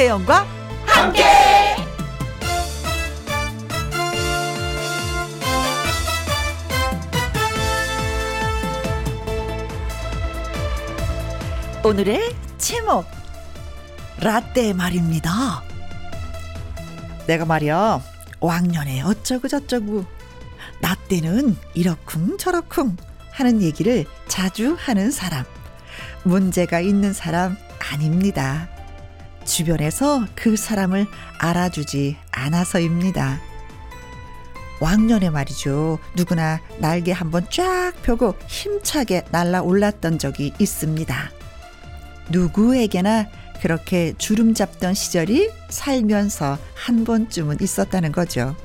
김혜영과 함께. 오늘의 제목 라떼 말입니다. 내가 말이야 왕년에 어쩌고 저쩌고 나 때는 이러쿵 저러쿵 하는 얘기를 자주 하는 사람 문제가 있는 사람 아닙니다. 주변에서 그 사람을 알아주지 않아서입니다. 왕년에 말이죠. 누구나 날개 한번 쫙 펴고 힘차게 날아 올랐던 적이 있습니다. 누구에게나 그렇게 주름 잡던 시절이 살면서 한 번쯤은 있었다는 거죠.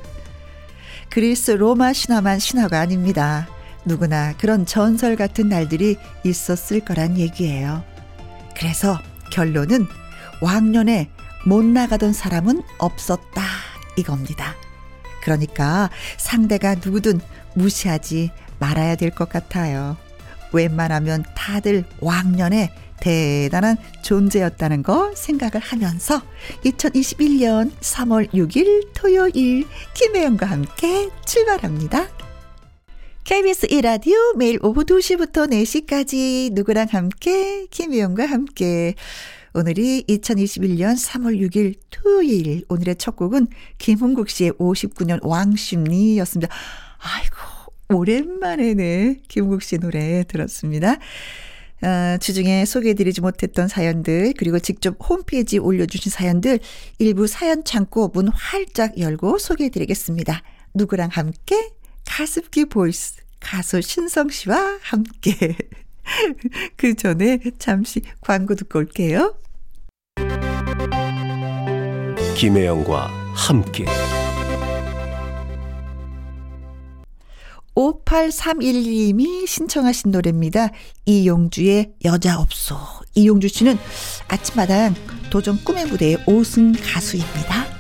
그리스 로마 신화만 신화가 아닙니다. 누구나 그런 전설 같은 날들이 있었을 거란 얘기예요. 그래서 결론은 왕년에 못 나가던 사람은 없었다 이겁니다. 그러니까 상대가 누구든 무시하지 말아야 될 것 같아요. 웬만하면 다들 왕년에 대단한 존재였다는 거 생각을 하면서 2021년 3월 6일 토요일 김혜영과 함께 출발합니다. KBS 1라디오 매일 오후 2시부터 4시까지 누구랑 함께 김혜영과 함께 오늘이 2021년 3월 6일 토요일 오늘의 첫 곡은 김흥국 씨의 59년 왕십리였습니다. 아이고 오랜만에네 김흥국 씨 노래 들었습니다. 어, 주중에 소개해드리지 못했던 사연들 그리고 직접 홈페이지 올려주신 사연들 일부 사연 창고 문 활짝 열고 소개해드리겠습니다. 누구랑 함께 가습기 보이스 가수 신성 씨와 함께 그 전에 잠시 광고 듣고 올게요. 김혜영과 함께 5831님이 신청하신 노래입니다. 이용주의 여자 없소. 이용주 씨는 아침마당 도전 꿈의 무대의 5승 가수입니다.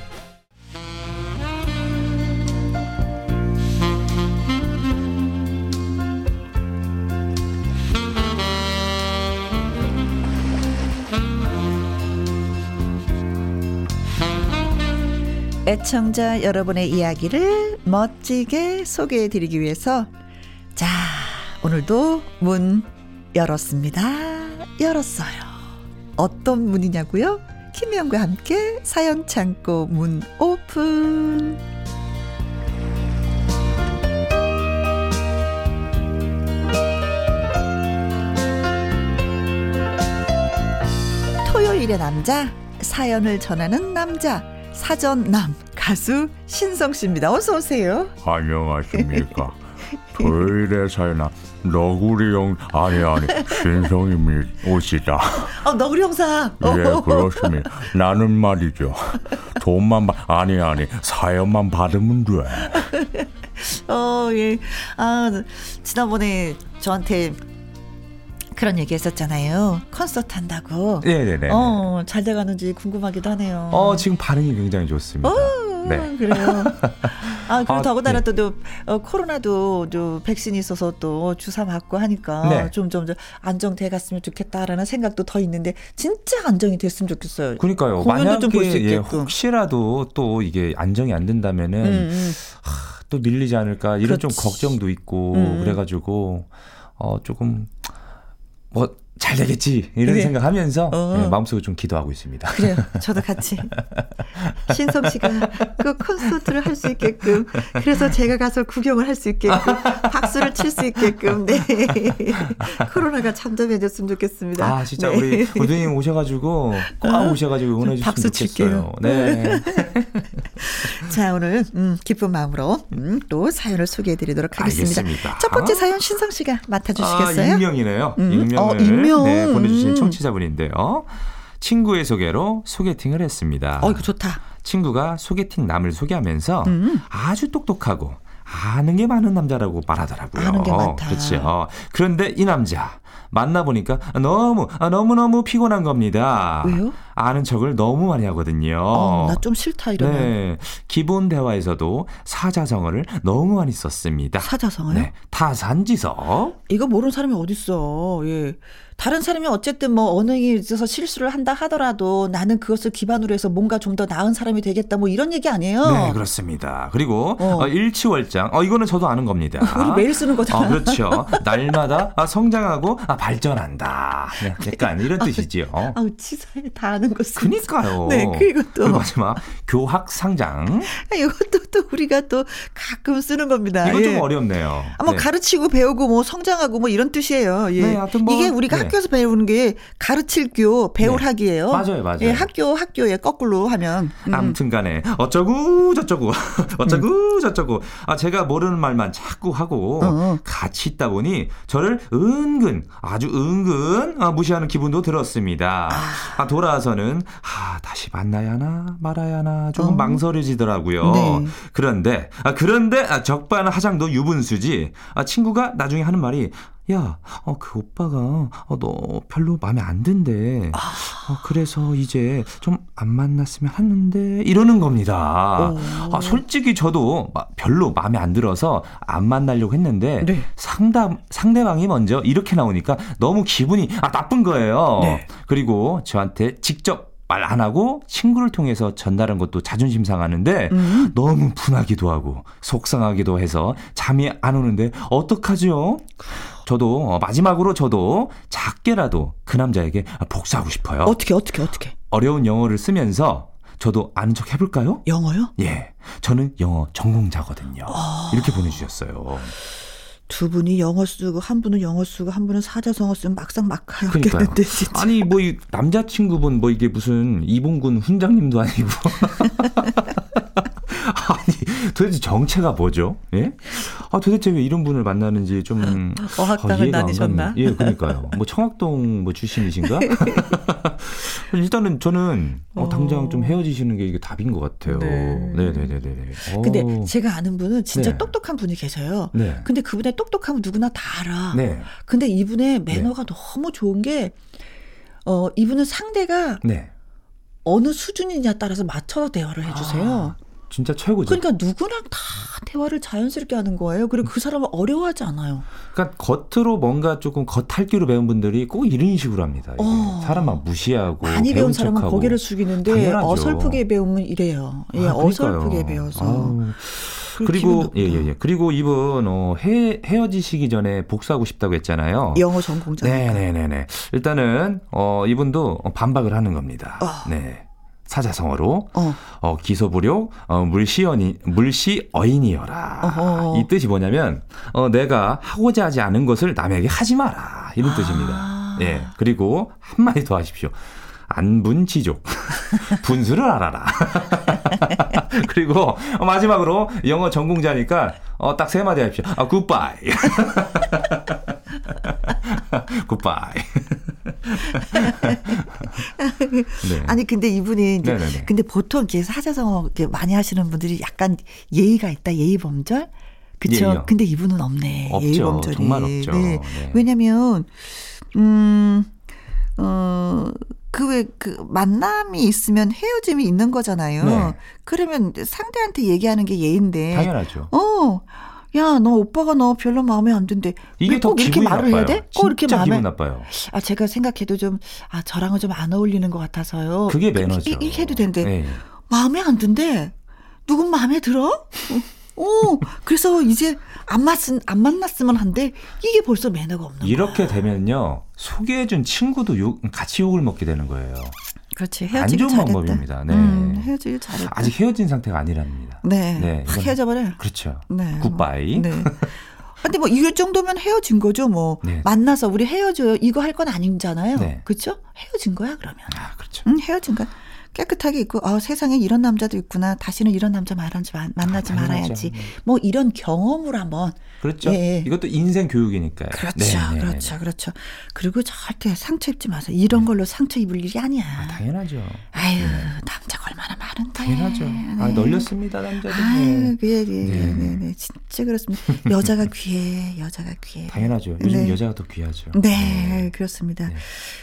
애청자 여러분의 이야기를 멋지게 소개해 드리기 위해서 자, 오늘도 문 열었습니다. 열었어요. 어떤 문이냐고요? 김혜영과 함께 사연 창고 문 오픈. 토요일의 남자, 사연을 전하는 남자, 사전남 가수 신성 씨입니다. 어서 오세요. 안녕하십니까. 토요일에 사연아 너구리 형 아니 아니 신성임이 오시다. 어 너구리 형사. 예 그렇습니다. 나는 말이죠. 돈만 받 아니 아니 사연만 받으면 돼. 어 예. 아 지난번에 저한테 그런 얘기 했었잖아요. 콘서트 한다고. 네네네. 어, 잘 돼가는지 궁금하기도 하네요. 어, 지금 반응이 굉장히 좋습니다. 오, 네. 그래요. 아, 그리고 아, 더군다나 네. 또, 어, 코로나도 또 백신이 있어서 또 주사 맞고 하니까 네. 좀, 좀, 좀 안정돼 갔으면 좋겠다라는 생각도 더 있는데 진짜 안정이 됐으면 좋겠어요. 그러니까요. 만약에 예, 혹시라도 또 이게 안정이 안 된다면은 음, 음. 하, 또 밀리지 않을까 이런 그렇지. 좀 걱정도 있고 음. 그래가지고 어, 조금 뭐, 잘 되겠지 이런 네. 생각하면서 어. 네, 마음속에 좀 기도하고 있습니다. 그래요. 저도 같이 신성 씨가 그 콘서트를 할 수 있게끔 그래서 제가 가서 구경을 할 수 있게끔 박수를 칠 수 있게끔 네 코로나가 잠잠해졌으면 좋겠습니다. 아 진짜 네. 우리 고등님 오셔가지고 꼭 어? 오셔가지고 응원해 주시면 박수 좋겠어요. 칠게요. 네. 자 오늘 음, 기쁜 마음으로 음, 또 사연을 소개해 드리도록 하겠습니다. 알겠습니다. 첫 번째 사연 신성 씨가 맡아 주시겠어요? 아, 익명이네요. 음. 익명을 어, 익명. 네, 보내 주신 음. 청취자분인데요. 친구의 소개로 소개팅을 했습니다. 어, 이거 좋다. 친구가 소개팅 남을 소개하면서 음. 아주 똑똑하고 아는 게 많은 남자라고 말하더라고요. 아는 게 많다. 그렇죠. 그런데 이 남자 만나 보니까 너무, 너무 너무 피곤한 겁니다. 왜요? 아는 척을 너무 많이 하거든요. 어, 나좀 싫다 이러면. 네. 기본 대화에서도 사자성어를 너무 많이 썼습니다. 사자성어요? 네. 타산지서. 이거 모르는 사람이 어딨어. 예. 다른 사람이 어쨌든 뭐 언행에 있어서 실수를 한다 하더라도 나는 그것을 기반으로 해서 뭔가 좀 더 나은 사람이 되겠다 뭐 이런 얘기 아니에요? 네, 그렇습니다. 그리고 어. 어, 일치월장. 어 이거는 저도 아는 겁니다. 우리 매일 쓰는 거잖아. 어, 그렇죠. 날마다 아, 성장하고 아, 발전한다. 네, 약간 이런 뜻이지요. 아우 치사해 다 아는 거 쓰. 그니까요. 네, 그리고 또 그리고 마지막 교학 상장. 아, 이것도 또 우리가 또 가끔 쓰는 겁니다. 이거 예. 좀 어렵네요. 아, 뭐 네. 가르치고 배우고 뭐 성장하고 뭐 이런 뜻이에요. 예. 네, 하여튼 뭐, 이게 우리가 네. 학교에서 배우는 게 가르칠 교, 배울 네. 학이에요. 맞아요, 맞아요. 예, 학교, 학교에 거꾸로 하면. 음. 아무튼 간에 어쩌고 저쩌고, 어쩌고 음. 저쩌고. 아, 제가 모르는 말만 자꾸 하고 어, 어. 같이 있다 보니 저를 은근, 아주 은근 아, 무시하는 기분도 들었습니다. 아, 아 돌아 와서는 아, 다시 만나야 하나 말아야 하나 조금 어. 망설여지더라고요. 네. 그런데, 아, 그런데 아, 적반하장도 유분수지. 아, 친구가 나중에 하는 말이 야, 어, 그 오빠가, 어, 너 별로 마음에 안 든대. 아. 어, 그래서 이제 좀 안 만났으면 하는데, 이러는 겁니다. 오. 아, 솔직히 저도 별로 마음에 안 들어서 안 만나려고 했는데, 네. 상담, 상대방이 먼저 이렇게 나오니까 너무 기분이, 아, 나쁜 거예요. 네. 그리고 저한테 직접 말안 하고 친구를 통해서 전달한 것도 자존심 상하는데 음. 너무 분하기도 하고 속상하기도 해서 잠이 안 오는데 어떡하죠? 저도 어, 마지막으로 저도 작게라도 그 남자에게 복수하고 싶어요. 어떻게 어떻게 어떻게? 어려운 영어를 쓰면서 저도 아는 척 해볼까요? 영어요? 예, 저는 영어 전공자거든요. 어... 이렇게 보내주셨어요. 두 분이 영어 쓰고 한 분은 영어 쓰고 한 분은 사자성어 쓰면 막상 막하였겠는데 진짜. 아니 뭐 이 남자친구분 뭐 이게 무슨 이봉군 훈장님도 아니고 아니 도대체 정체가 뭐죠? 예? 아 도대체 왜 이런 분을 만나는지 좀 어학당을 아, 다니셨나? 예, 그러니까요. 뭐 청학동 뭐 출신이신가? 일단은 저는 어, 당장 좀 헤어지시는 게 이게 답인 것 같아요. 네, 네, 네, 네, 네. 근데 제가 아는 분은 진짜 네. 똑똑한 분이 계셔요. 네. 근데 그분의 똑똑함은 누구나 다 알아. 네. 근데 이분의 매너가 네. 너무 좋은 게 어, 이분은 상대가 네. 어느 수준이냐 따라서 맞춰서 대화를 해주세요. 아, 진짜 최고죠. 그러니까 누구랑 다 대화를 자연스럽게 하는 거예요. 그리고 그 사람을 어려워하지 않아요. 그러니까 겉으로 뭔가 조금 겉핥기로 배운 분들이 꼭 이런 식으로 합니다. 어. 사람 막 무시하고 많이 배운 사람은 척하고. 고개를 숙이는데 당연하죠. 어설프게 배우면 이래요. 예, 아, 어설프게 배워서. 아우. 그리고 예예예. 예, 예. 그리고 이분 어, 헤, 헤어지시기 전에 복수하고 싶다고 했잖아요. 영어 전공자. 네네네네. 일단은 어 이분도 반박을 하는 겁니다. 어. 네. 사자성어로 어. 어 기소부력 어, 물시어니 물시 어인이여라 어허. 이 뜻이 뭐냐면 어 내가 하고자 하지 않은 것을 남에게 하지 마라 이런 아. 뜻입니다. 예 그리고 한 마디 더 하십시오. 안분지족 분수를 알아라. 그리고 마지막으로 영어 전공자니까 어, 딱 세 마디 하십시오. 아 굿바이. 굿바이. 네. 아니 근데 이분이 이제 네네네. 근데 보통 이렇게 사자성어 이렇게 많이 하시는 분들이 약간 예의가 있다 예의 범절 그쵸? 예요. 근데 이분은 없네. 없죠. 예의 범절이. 정말 없죠. 네. 네. 왜냐면 음어 그왜그 만남이 있으면 헤어짐이 있는 거잖아요. 네. 그러면 상대한테 얘기하는 게 예인데. 당연하죠. 어. 야, 너 오빠가 너 별로 마음에 안 든대. 이게 더 이렇게 말을 나빠요. 해야 돼? 꼭 이렇게 마음에 기분 나빠요. 아, 제가 생각해도 좀 아, 저랑은 좀 안 어울리는 것 같아서요. 그게 매너죠. 이, 렇게 해도 된대. 네. 마음에 안 든대. 누군 마음에 들어? 오, 그래서 이제 안 맞은 안 만났으면 한데 이게 벌써 매너가 없는 이렇게 거야. 되면요 소개해준 친구도 욕, 같이 욕을 먹게 되는 거예요. 그렇지 헤어지길 안 좋은 방법입니다. 네. 음, 헤어지길 잘했다. 아직 헤어진 상태가 아니랍니다. 네, 네 헤어져 버려. 그렇죠. 네, 굿바이. 네. 근데 뭐 이럴 정도면 헤어진 거죠. 뭐 네. 만나서 우리 헤어져요. 이거 할 건 아니잖아요. 네. 그렇죠? 헤어진 거야 그러면. 아 그렇죠. 응, 헤어진 거야. 깨끗하게 있고 아 세상에 이런 남자도 있구나 다시는 이런 남자 말하지 만나지 아, 말아야지 뭐 이런 경험을 한번 그렇죠 예. 이것도 인생 교육이니까요 그렇죠 네, 네, 네 그렇죠 네. 그렇죠 그리고 절대 상처 입지 마세요 이런 네. 걸로 상처 입을 일이 아니야 아, 당연하죠 아유 네. 남자가 얼마나 많은데 당연하죠. 아, 널렸습니다, 남자들. 아, 네. 예, 예, 네. 네, 네. 진짜 그렇습니다. 여자가 귀해, 여자가 귀해. 당연하죠. 요즘 네. 여자가 더 귀하죠. 네, 네. 그렇습니다. 네.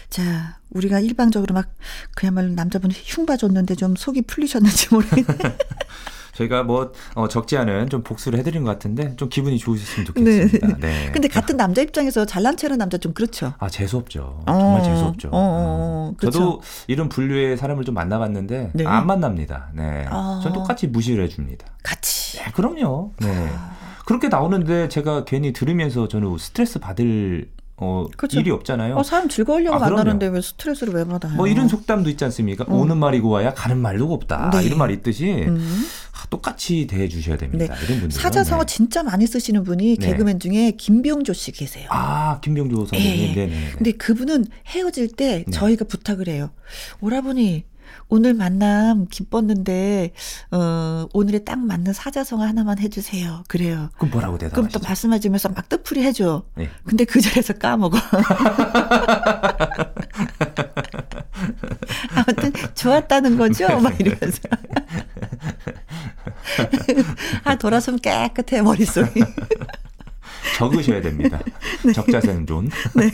자, 우리가 일방적으로 막 그야말로 남자분 흉봐줬는데 좀 속이 풀리셨는지 모르겠네. 저희가 뭐 어, 적지 않은 좀 복수를 해드린 것 같은데 좀 기분이 좋으셨으면 좋겠습니다. 네. 네. 근데 같은 남자 입장에서 잘난 체는 남자 좀 그렇죠. 아 재수 없죠. 어, 정말 재수 없죠. 어, 어, 그렇죠. 저도 이런 분류의 사람을 좀 만나봤는데 네. 안 만납니다. 네. 아. 전 똑같이 무시를 해줍니다. 같이. 네, 그럼요. 네. 아. 그렇게 나오는데 제가 괜히 들으면서 저는 스트레스 받을 어, 그렇죠. 일이 없잖아요. 어, 사람 즐거우려고 아, 만나는데 왜 스트레스를 왜 받아요? 뭐 이런 속담도 있지 않습니까? 어. 오는 말이고 와야 가는 말도 없다. 네. 이런 말이 있듯이 음. 똑같이 대해 주셔야 됩니다. 네. 이런 분들 사자성어 네. 진짜 많이 쓰시는 분이 네. 개그맨 중에 김병조 씨 계세요. 아, 김병조 선생님. 네. 네. 근데 그분은 헤어질 때 네. 저희가 부탁을 해요. 오라버니 오늘 만남 기뻤는데 어 오늘에 딱 맞는 사자성어 하나만 해주세요. 그래요. 그럼 뭐라고 대답 그럼 또 말씀해주면서 막 뜻풀이 해줘. 네. 근데 그 자리에서 까먹어. 아무튼 좋았다는 거죠. 막 이러면서. 아 돌아서면 깨끗해 머릿속이. 적으셔야 됩니다. 네. 적자생존. 네.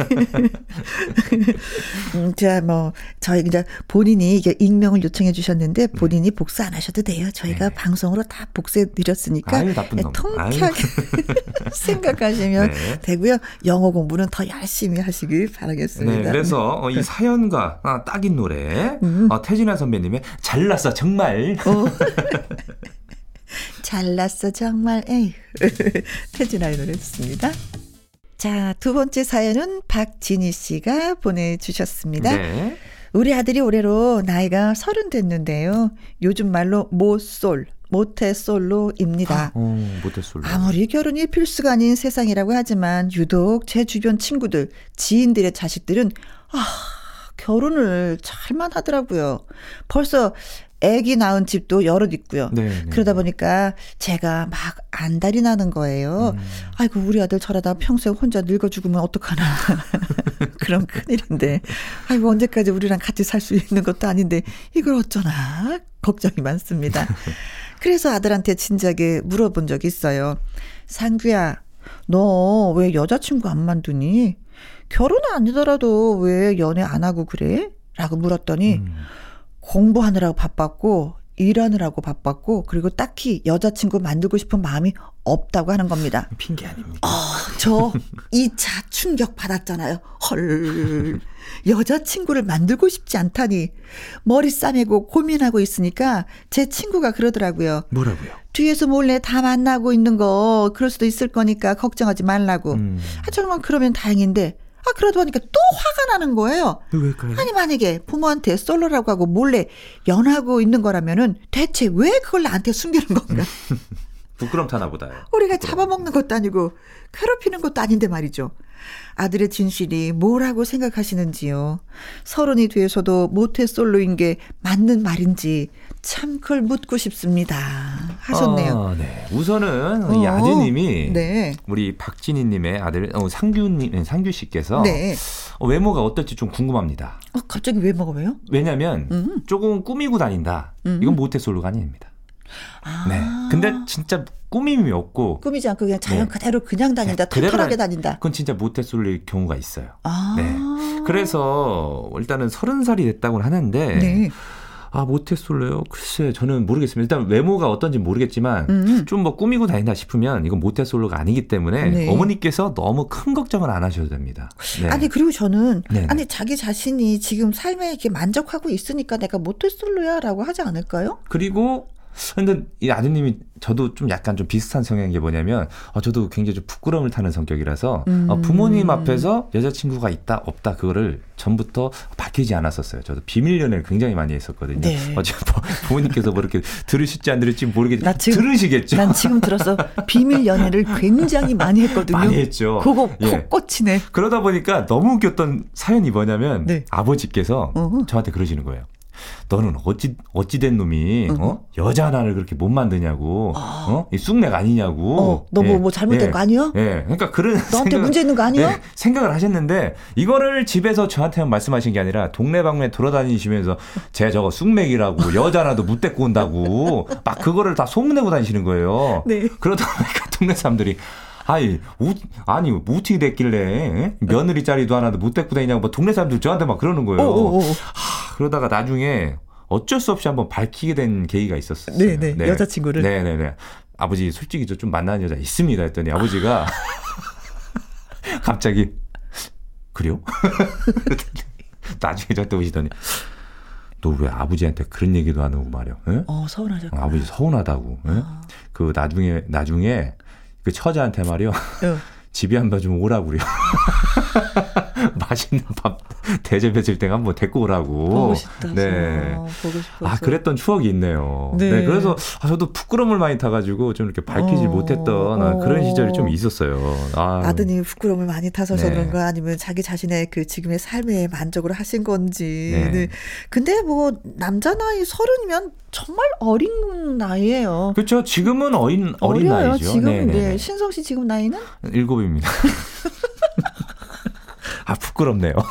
음, 자, 뭐, 저희 이제 본인이 이게 익명을 요청해 주셨는데 네. 본인이 복수 안 하셔도 돼요. 저희가 네. 방송으로 다 복수해 드렸으니까. 아유, 나쁜 놈. 통쾌하게 생각하시면 네. 되고요. 영어 공부는 더 열심히 하시길 바라겠습니다. 네, 그래서 어, 이 사연과 아, 딱인 노래, 음. 어, 태진아 선배님의 잘났어, 정말. 어. 잘났어 정말 에휴 태진아의 노래 듣습니다. 자, 두 번째 사연은 박진희 씨가 보내주셨습니다. 네. 우리 아들이 올해로 나이가 서른 됐는데요. 요즘 말로 모솔, 모태솔로입니다. 아, 어, 모태솔로. 아무리 결혼이 필수가 아닌 세상이라고 하지만 유독 제 주변 친구들, 지인들의 자식들은 아, 결혼을 잘만 하더라고요. 벌써 애기 낳은 집도 여럿 있고요. 네, 네. 그러다 보니까 제가 막 안달이 나는 거예요. 음. 아이고 우리 아들 저러다 평생 혼자 늙어 죽으면 어떡하나. 그런 큰일인데. 아이고 언제까지 우리랑 같이 살 수 있는 것도 아닌데 이걸 어쩌나 걱정이 많습니다. 그래서 아들한테 진작에 물어본 적이 있어요. 상규야, 너 왜 여자친구 안 만드니? 결혼 아니더라도 왜 연애 안 하고 그래? 라고 물었더니 음. 공부하느라고 바빴고 일하느라고 바빴고 그리고 딱히 여자친구 만들고 싶은 마음이 없다고 하는 겁니다. 핑계 아닙니까? 어, 저 2차 충격 받았잖아요. 헐. 여자친구를 만들고 싶지 않다니. 머리 싸매고 고민하고 있으니까 제 친구가 그러더라고요. 뭐라고요? 뒤에서 몰래 다 만나고 있는 거 그럴 수도 있을 거니까 걱정하지 말라고. 음. 아, 정말 그러면 다행인데 아, 그러다 보니까 또 화가 나는 거예요. 왜일까요? 아니, 만약에 부모한테 솔로라고 하고 몰래 연하고 있는 거라면은 대체 왜 그걸 나한테 숨기는 건가? 부끄럼 타나 보다요. 우리가 부끄럼. 잡아먹는 것도 아니고 괴롭히는 것도 아닌데 말이죠. 아들의 진실이 뭐라고 생각하시는지요. 서른이 돼서도 모태 솔로인 게 맞는 말인지 참 그걸 묻고 싶습니다. 하셨네요. 아, 네. 우선은 어, 이 아드님이 네. 우리 박진희님의 아들 어, 상규님 네, 상규 씨께서 네. 어, 외모가 어떨지 좀 궁금합니다. 어, 갑자기 외모가 왜요? 왜냐하면 음. 조금 꾸미고 다닌다. 음. 이건 모태솔로가 아닙니다. 아. 네. 근데 진짜 꾸밈이 없고 꾸미지 않고 그냥 자연 네. 그대로 그냥 다닌다. 털털하게 다닌다. 그건 진짜 모태솔로일 경우가 있어요. 아. 네. 그래서 일단은 서른 살이 됐다고 하는데 네. 아 모태솔로요? 글쎄 저는 모르겠습니다. 일단 외모가 어떤지 모르겠지만 음. 좀뭐 꾸미고 다닌다 싶으면 이건 모태솔로가 아니기 때문에 네. 어머니께서 너무 큰 걱정을 안 하셔도 됩니다. 네. 아니 그리고 저는 네네. 아니 자기 자신이 지금 삶에 이렇게 만족하고 있으니까 내가 모태솔로야라고 하지 않을까요? 그리고 근데 이 아드님이 저도 좀 약간 좀 비슷한 성향인 게 뭐냐면 어, 저도 굉장히 좀 부끄러움을 타는 성격이라서 어, 음. 어, 부모님 앞에서 여자친구가 있다 없다 그거를 전부터 밝히지 않았었어요. 저도 비밀 연애를 굉장히 많이 했었거든요. 네. 어제 뭐 부모님께서 뭐 이렇게 들으실지 안 들을지 모르겠지만 들으시겠죠. 난 지금 들어서 비밀 연애를 굉장히 많이 했거든요. 많이 했죠. 그거 예. 꽂히네. 그러다 보니까 너무 웃겼던 사연이 뭐냐면 네. 아버지께서 어허. 저한테 그러시는 거예요. 너는 어찌 어찌 된 놈이 응. 어 여자 하나를 그렇게 못 만드냐고 아. 어 이 쑥맥 아니냐고 어, 너뭐뭐 예. 뭐 잘못된 예. 거 아니야? 예 그러니까 그런 너한테 생각, 문제 있는 거 아니야? 예, 생각을 하셨는데 이거를 집에서 저한테만 말씀하신 게 아니라 동네방네 돌아다니시면서 제 저거 쑥맥이라고 여자 하나도 못 데리고 온다고 막 그거를 다 소문내고 다니시는 거예요. 네. 그러다 보니까 동네 사람들이 아니, 우, 아니, 어떻게 됐길래, 며느리 자리도 하나도 못 데리고 다니냐고, 뭐 동네 사람들 저한테 막 그러는 거예요. 오, 하, 그러다가 나중에 어쩔 수 없이 한번 밝히게 된 계기가 있었어요. 네네. 네. 여자친구를. 네네네. 아버지, 솔직히 저 좀 만나는 여자 있습니다. 했더니 아버지가 갑자기, 그래요? 나중에 저한테 오시더니, 너 왜 아버지한테 그런 얘기도 안 하고 말이야? 예? 어, 서운하죠. 아버지 서운하다고. 예? 아. 그 나중에, 나중에 그 처자한테 말이요. 어. 집에 한 번 좀 오라고 그래요. 맛있는 밥 대접해 줄 때가 한번 데리고 오라고. 보고 싶다. 네. 보고 싶어. 아, 그랬던 추억이 있네요. 네. 네 그래서 아, 저도 부끄러움을 많이 타가지고 좀 이렇게 밝히지 어, 못했던 어. 그런 시절이 좀 있었어요. 아. 아드님이 부끄러움을 많이 타셔서 네. 그런가 아니면 자기 자신의 그 지금의 삶에 만족을 하신 건지. 네. 네. 근데 뭐 남자 나이 서른이면 정말 어린 나이예요. 그렇죠. 지금은 어린 어린 어려요. 나이죠. 지금 네, 네, 네. 신성 씨 지금 나이는 일곱입니다. 아 부끄럽네요.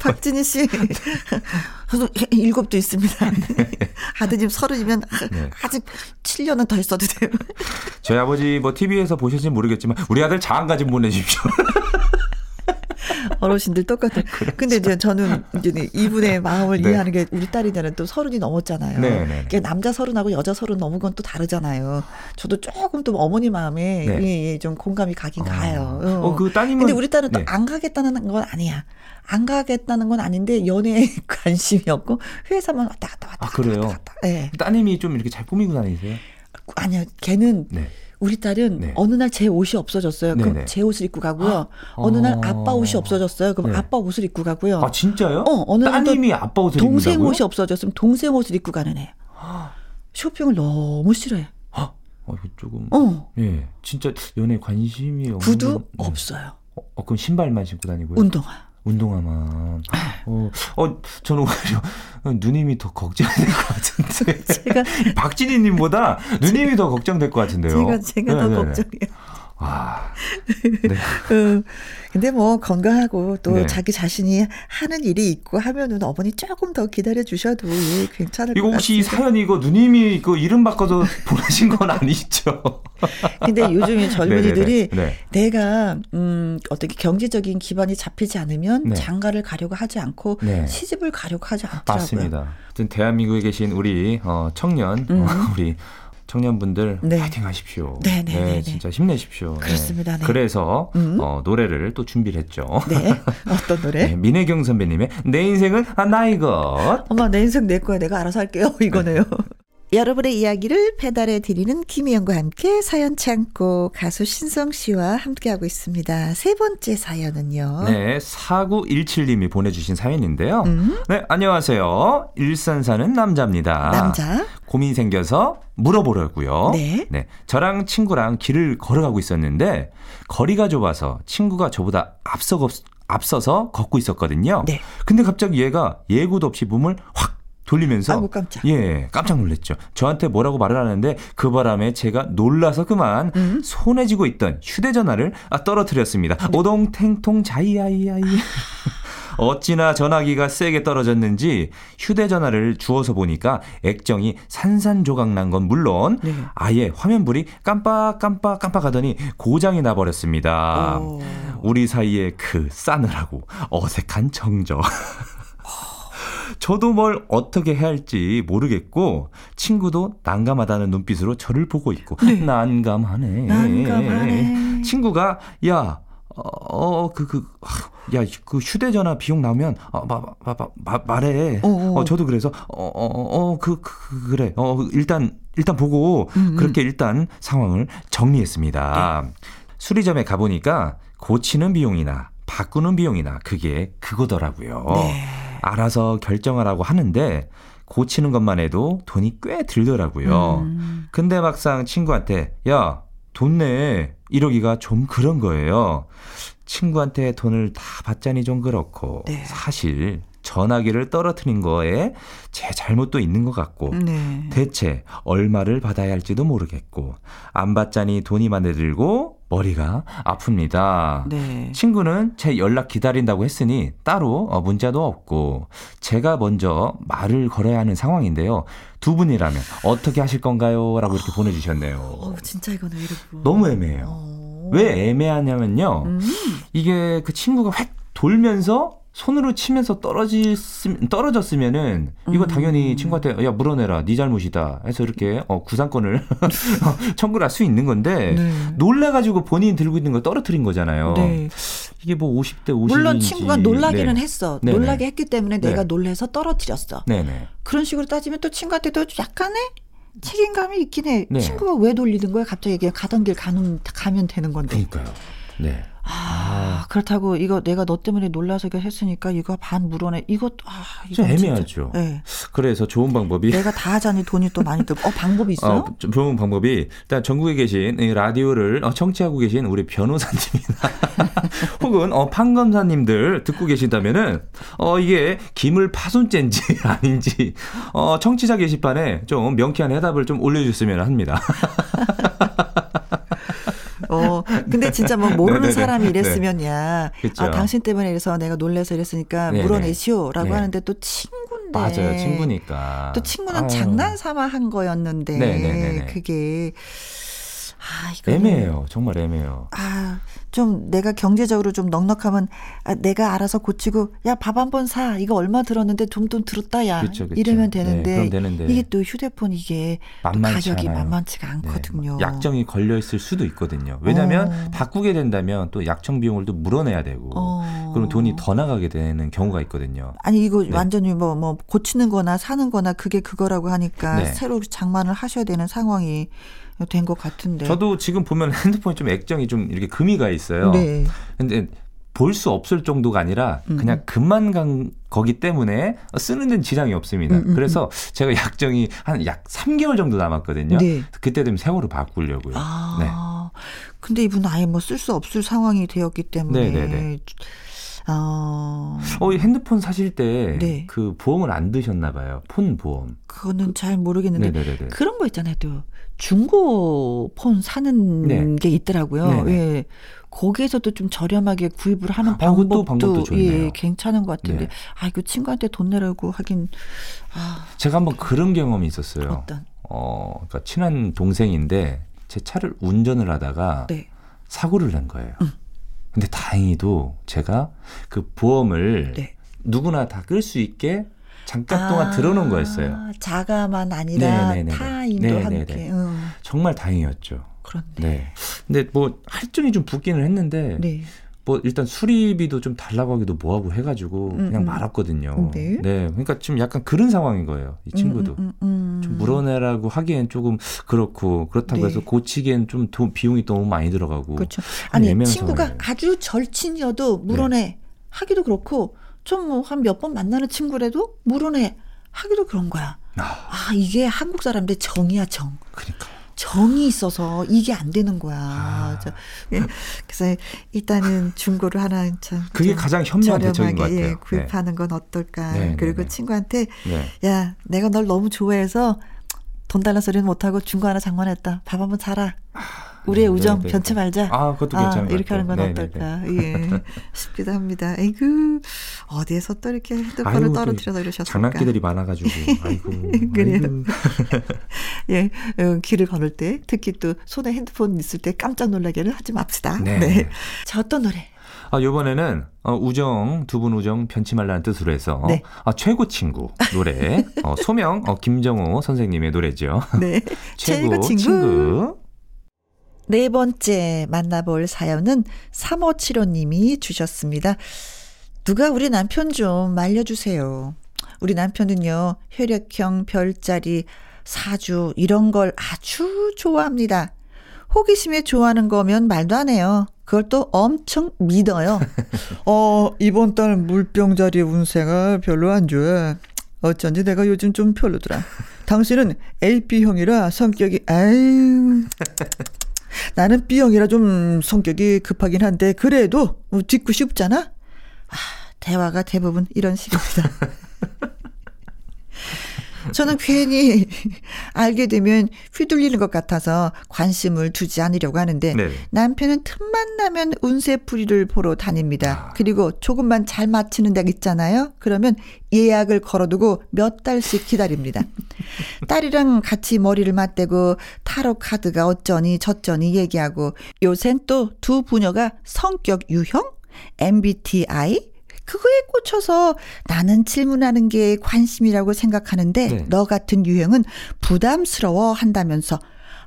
박진희 씨, 저도 일곱도 있습니다. 네. 아드님 서른이면 네. 아직 7년은 더 있어도 돼요. 저희 아버지 뭐 TV에서 보실지 모르겠지만 우리 아들 장가 좀 보내주십시오. 어르신들 똑같아. 그렇죠. 근데 이제 저는 이제 이분의 마음을 네. 이해하는 게 우리 딸이들은 또 서른이 넘었잖아요. 네, 네, 네. 남자 서른하고 여자 서른 넘은 건 또 다르잖아요. 저도 조금 또 어머니 마음에 네. 예, 예, 좀 공감이 가긴 아. 가요. 어. 어, 그 따님은 근데 우리 딸은 또 안 가겠다는 건 아니야. 안 가겠다는 건 아닌데 연애에 관심이 없고 회사만 왔다 갔다 왔다 아, 갔다 그래요? 왔다 갔다. 네. 따님이 좀 이렇게 잘 꾸미고 다니세요? 아니요. 걔는 네. 우리 딸은 네. 어느 날 제 옷이 없어졌어요. 그럼 네네. 제 옷을 입고 가고요. 어느 날 아빠 옷이 없어졌어요. 그럼 네. 아빠 옷을 입고 가고요. 아 진짜요? 어 어느 날 따님이 아빠 옷을 동생 입는다고요? 옷이 없어졌으면 동생 옷을 입고 가는 애. 쇼핑을 너무 싫어해. 어, 이거 조금. 어. 예, 진짜 연애 관심이 없는. 구두 없어요. 어, 어, 그럼 신발만 신고 다니고요? 운동화. 운동화만. 어, 어, 저는 오히려 누님이 더 걱정될 것 같은데. 제가. 박진희님보다 누님이 더 걱정될 것 같은데요. 제가, 제가 네, 더 네, 네. 걱정해요. 아. 네. 음, 근데 뭐 건강하고 또 네. 자기 자신이 하는 일이 있고 하면은 어머니 조금 더 기다려 주셔도 예, 괜찮을 것 같아요. 이거 혹시 사연 이거 누님이 그 이름 바꿔서 보내신 건 아니죠? 근데 요즘에 젊은이들이 네. 내가 음 어떻게 경제적인 기반이 잡히지 않으면 네. 장가를 가려고 하지 않고 네. 시집을 가려고 하지 않더라고요. 맞습니다. 대한민국에 계신 우리 어, 청년 음. 어, 우리 청년분들 네. 파이팅 하십시오. 네, 네, 네, 네, 진짜 힘내십시오. 네. 그렇습니다. 네. 그래서 음. 어, 노래를 또 준비를 했죠. 네. 어떤 노래? 네, 민혜경 선배님의 내 인생은 아, 나이 것. 엄마 내 인생 내 거야. 내가 알아서 할게요. 이거네요. 여러분의 이야기를 배달해 드리는 김희영과 함께 사연 창고 가수 신성 씨와 함께하고 있습니다. 세 번째 사연은요. 네, 4917님이 보내주신 사연인데요. 음? 네, 안녕하세요. 일산 사는 남자입니다. 남자. 고민 생겨서 물어보려고요. 네. 네. 저랑 친구랑 길을 걸어가고 있었는데 거리가 좁아서 친구가 저보다 앞서 앞서서 걷고 있었거든요. 네. 근데 갑자기 얘가 예고도 없이 몸을 확 돌리면서 아이고 깜짝. 예, 깜짝 놀랐죠. 저한테 뭐라고 말을 하는데 그 바람에 제가 놀라서 그만 음? 손에 쥐고 있던 휴대전화를 아, 떨어뜨렸습니다. 네. 오동탱통 자이아이아이. 어찌나 전화기가 세게 떨어졌는지 휴대전화를 주워서 보니까 액정이 산산조각 난 건 물론 네. 아예 화면불이 깜빡깜빡 깜빡하더니 고장이 나버렸습니다. 오. 우리 사이에 그 싸늘하고 어색한 정적. 저도 뭘 어떻게 해야 할지 모르겠고 친구도 난감하다는 눈빛으로 저를 보고 있고 네. 난감하네. 난감하네. 친구가 야 어, 그, 그, 야, 그 휴대전화 비용 나오면, 어, 마, 마, 마, 마 말해. 어, 어, 어. 저도 그래서, 어, 어, 어, 그, 그, 그래. 어, 일단, 일단 보고, 음, 음. 그렇게 일단 상황을 정리했습니다. 네. 수리점에 가보니까 고치는 비용이나 바꾸는 비용이나 그게 그거더라고요. 네. 알아서 결정하라고 하는데 고치는 것만 해도 돈이 꽤 들더라고요. 음. 근데 막상 친구한테 야, 돈 내. 이러기가 좀 그런 거예요. 친구한테 돈을 다 받자니 좀 그렇고 네. 사실 전화기를 떨어뜨린 거에 제 잘못도 있는 것 같고 네. 대체 얼마를 받아야 할지도 모르겠고 안 받자니 돈이 많이 들고 머리가 아픕니다. 네. 친구는 제 연락 기다린다고 했으니 따로 어, 문자도 없고 제가 먼저 말을 걸어야 하는 상황인데요. 두 분이라면 어떻게 하실 건가요? 라고 이렇게 보내주셨네요. 어, 진짜 이거는 이렇고. 너무 애매해요. 어. 왜 애매하냐면요. 음. 이게 그 친구가 획 돌면서 손으로 치면서 떨어질 떨어졌으면은 이거 음. 당연히 친구한테 야 물어내라 네 잘못이다 해서 이렇게 어 구상권을 청구를 할 수 있는 건데 네. 놀래가지고 본인이 들고 있는 걸 떨어뜨린 거잖아요. 네. 이게 뭐 50대 50인지 물론 친구가 놀라기는 네. 했어. 네네. 놀라게 했기 때문에 내가 네. 놀래서 떨어뜨렸어. 네네. 그런 식으로 따지면 또 친구한테도 약간의 책임감이 있긴 해. 네. 친구가 왜 돌리는 거야? 갑자기 가던 길 가는 가면 되는 건데. 그러니까요. 네. 아, 아, 그렇다고 이거 내가 너 때문에 놀라서 했으니까 이거 반 물어내. 이것도 아, 이거 애매하죠. 네. 그래서 좋은 방법이 내가 다 하자니 돈이 또 많이 들고. 어, 방법이 있어요? 어, 좋은 방법이 일단 전국에 계신 이 라디오를 어, 청취하고 계신 우리 변호사님이나 혹은 어, 판검사님들 듣고 계신다면은 어, 이게 기물 파손죄인지 아닌지 어, 청취자 게시판에 좀 명쾌한 해답을 좀 올려주셨으면 합니다. 어, 근데 진짜 뭐 모르는 네네네. 사람이 이랬으면 네. 야, 아, 당신 때문에 이래서 내가 놀래서 이랬으니까. 물어내시오라고 네. 하는데 또 친구인데. 맞아요, 친구니까. 또 친구는 아유. 장난 삼아 한 거였는데. 그게 아, 이거 애매해요. 정말 애매해요. 아, 좀 내가 경제적으로 좀 넉넉하면 아, 내가 알아서 고치고 야 밥 한 번 사. 이거 얼마 들었는데 돈돈 들었다 야. 그쵸, 그쵸. 이러면 되는데, 네, 되는데, 이게 또 휴대폰 이게 가격이 않아요. 만만치가 않거든요. 네. 약정이 걸려 있을 수도 있거든요. 왜냐하면 어. 바꾸게 된다면 또 약정 비용을 또 물어내야 되고 어. 그럼 돈이 더 나가게 되는 경우가 있거든요. 아니 이거 네. 완전히 뭐뭐 뭐 고치는거나 사는거나 그게 그거라고 하니까 네. 새로 장만을 하셔야 되는 상황이 된 것 같은데. 저도 지금 보면 핸드폰이 좀 액정이 좀 이렇게 금이 가 있어요. 네. 근데 볼 수 없을 정도가 아니라 음. 그냥 금만 간 거기 때문에 쓰는 데는 지장이 없습니다. 음, 음, 그래서 음. 제가 약정이 한 약 3개월 정도 남았거든요. 네. 그때 되면 새거로 바꾸려고요. 아, 네. 근데 이분은 아예 뭐 쓸 수 없을 상황이 되었기 때문에 네네네. 네, 네. 어. 어, 핸드폰 사실 때그 네. 보험을 안 드셨나 봐요. 폰 보험. 그거는 그, 잘 모르겠는데 네네네. 그런 거 있잖아요. 또 중고 폰 사는 네. 게 있더라고요. 네네. 예. 거기에서도 좀 저렴하게 구입을 하는 아, 방법도, 방법도 예, 괜찮은 것 같은데 네. 아 이거 친구한테 돈 내라고 하긴 아. 제가 한번 그런 경험이 있었어요. 어떤? 어, 그러니까 친한 동생인데 제 차를 운전을 하다가 네. 사고를 낸 거예요. 음. 근데 다행히도 제가 그 보험을 네. 누구나 다 끌 수 있게 잠깐 아, 동안 들어놓은 거였어요. 자가만 아니라 네네네네. 타인도 네네네. 함께. 음. 정말 다행이었죠. 그런데. 네. 근데 뭐 할증이 좀 붙기는 했는데 네. 뭐 일단 수리비도 좀 달라고 하기도 뭐하고 해가지고 음, 그냥 음. 말았거든요. 네. 네. 그러니까 좀 약간 그런 상황인 거예요. 이 친구도 음, 음, 음, 좀 물어내라고 하기엔 조금 그렇고 그렇다고 네. 해서 고치기엔 좀 도, 비용이 너무 많이 들어가고. 그렇죠. 아니 친구가 상황이에요. 아주 절친이어도 물어내 네. 하기도 그렇고 좀 뭐 한 몇 번 만나는 친구라도 물어내 하기도 그런 거야. 아, 아 이게 한국 사람들 정이야 정. 그러니까. 정이 있어서 이게 안 되는 거야. 아. 예. 그래서 일단은 중고를 하나 참 그게 가장 현명한 대처인 것 같아요. 예, 구입하는 네. 건 어떨까. 네, 네 그리고 네, 친구한테 네. 야 내가 널 너무 좋아해서 돈 달라 소리는 못하고 중고 하나 장만했다. 밥 한번 사라. 아. 우리의 네, 우정 네, 네. 변치 말자. 아, 그것도 괜찮은 아, 이렇게 하는 건 어떨까. 예. 싶기도 합니다. 아이고, 어디에서 또 이렇게 핸드폰을 떨어뜨려서 이러셨을까. 장난기들이 많아가지고. 아이고. 그래요. 예, 어, 길을 걸을 때, 특히 또 손에 핸드폰 있을 때 깜짝 놀라게는 하지 맙시다. 네. 네. 자, 어떤 노래? 아, 요번에는 어, 우정, 두 분 우정 변치 말라는 뜻으로 해서 네. 아, 최고 친구 노래. 어, 소명 어, 김정호 선생님의 노래죠. 네. 최고, 최고 친구. 친구. 네 번째 만나볼 사연은 3575님이 주셨습니다. 누가 우리 남편 좀 말려주세요. 우리 남편은요, 혈액형, 별자리, 사주, 이런 걸 아주 좋아합니다. 호기심에 좋아하는 거면 말도 안 해요. 그걸 또 엄청 믿어요. 어, 이번 달 물병 자리 운세가 별로 안 좋아. 어쩐지 내가 요즘 좀 별로더라. 당신은 AB형이라 성격이, 아유. 나는 B형이라 좀 성격이 급하긴 한데 그래도 뭐 듣고 싶잖아. 아, 대화가 대부분 이런 식입니다. 저는 괜히 알게 되면 휘둘리는 것 같아서 관심을 두지 않으려고 하는데 네. 남편은 틈만 나면 운세풀이를 보러 다닙니다. 아. 그리고 조금만 잘 맞히는 데 있잖아요. 그러면 예약을 걸어두고 몇 달씩 기다립니다. 딸이랑 같이 머리를 맞대고 타로 카드가 어쩌니 저쩌니 얘기하고 요샌 또 두 부녀가 성격 유형, MBTI, 그거에 꽂혀서 나는 질문하는 게 관심이라고 생각하는데 네. 너 같은 유형은 부담스러워 한다면서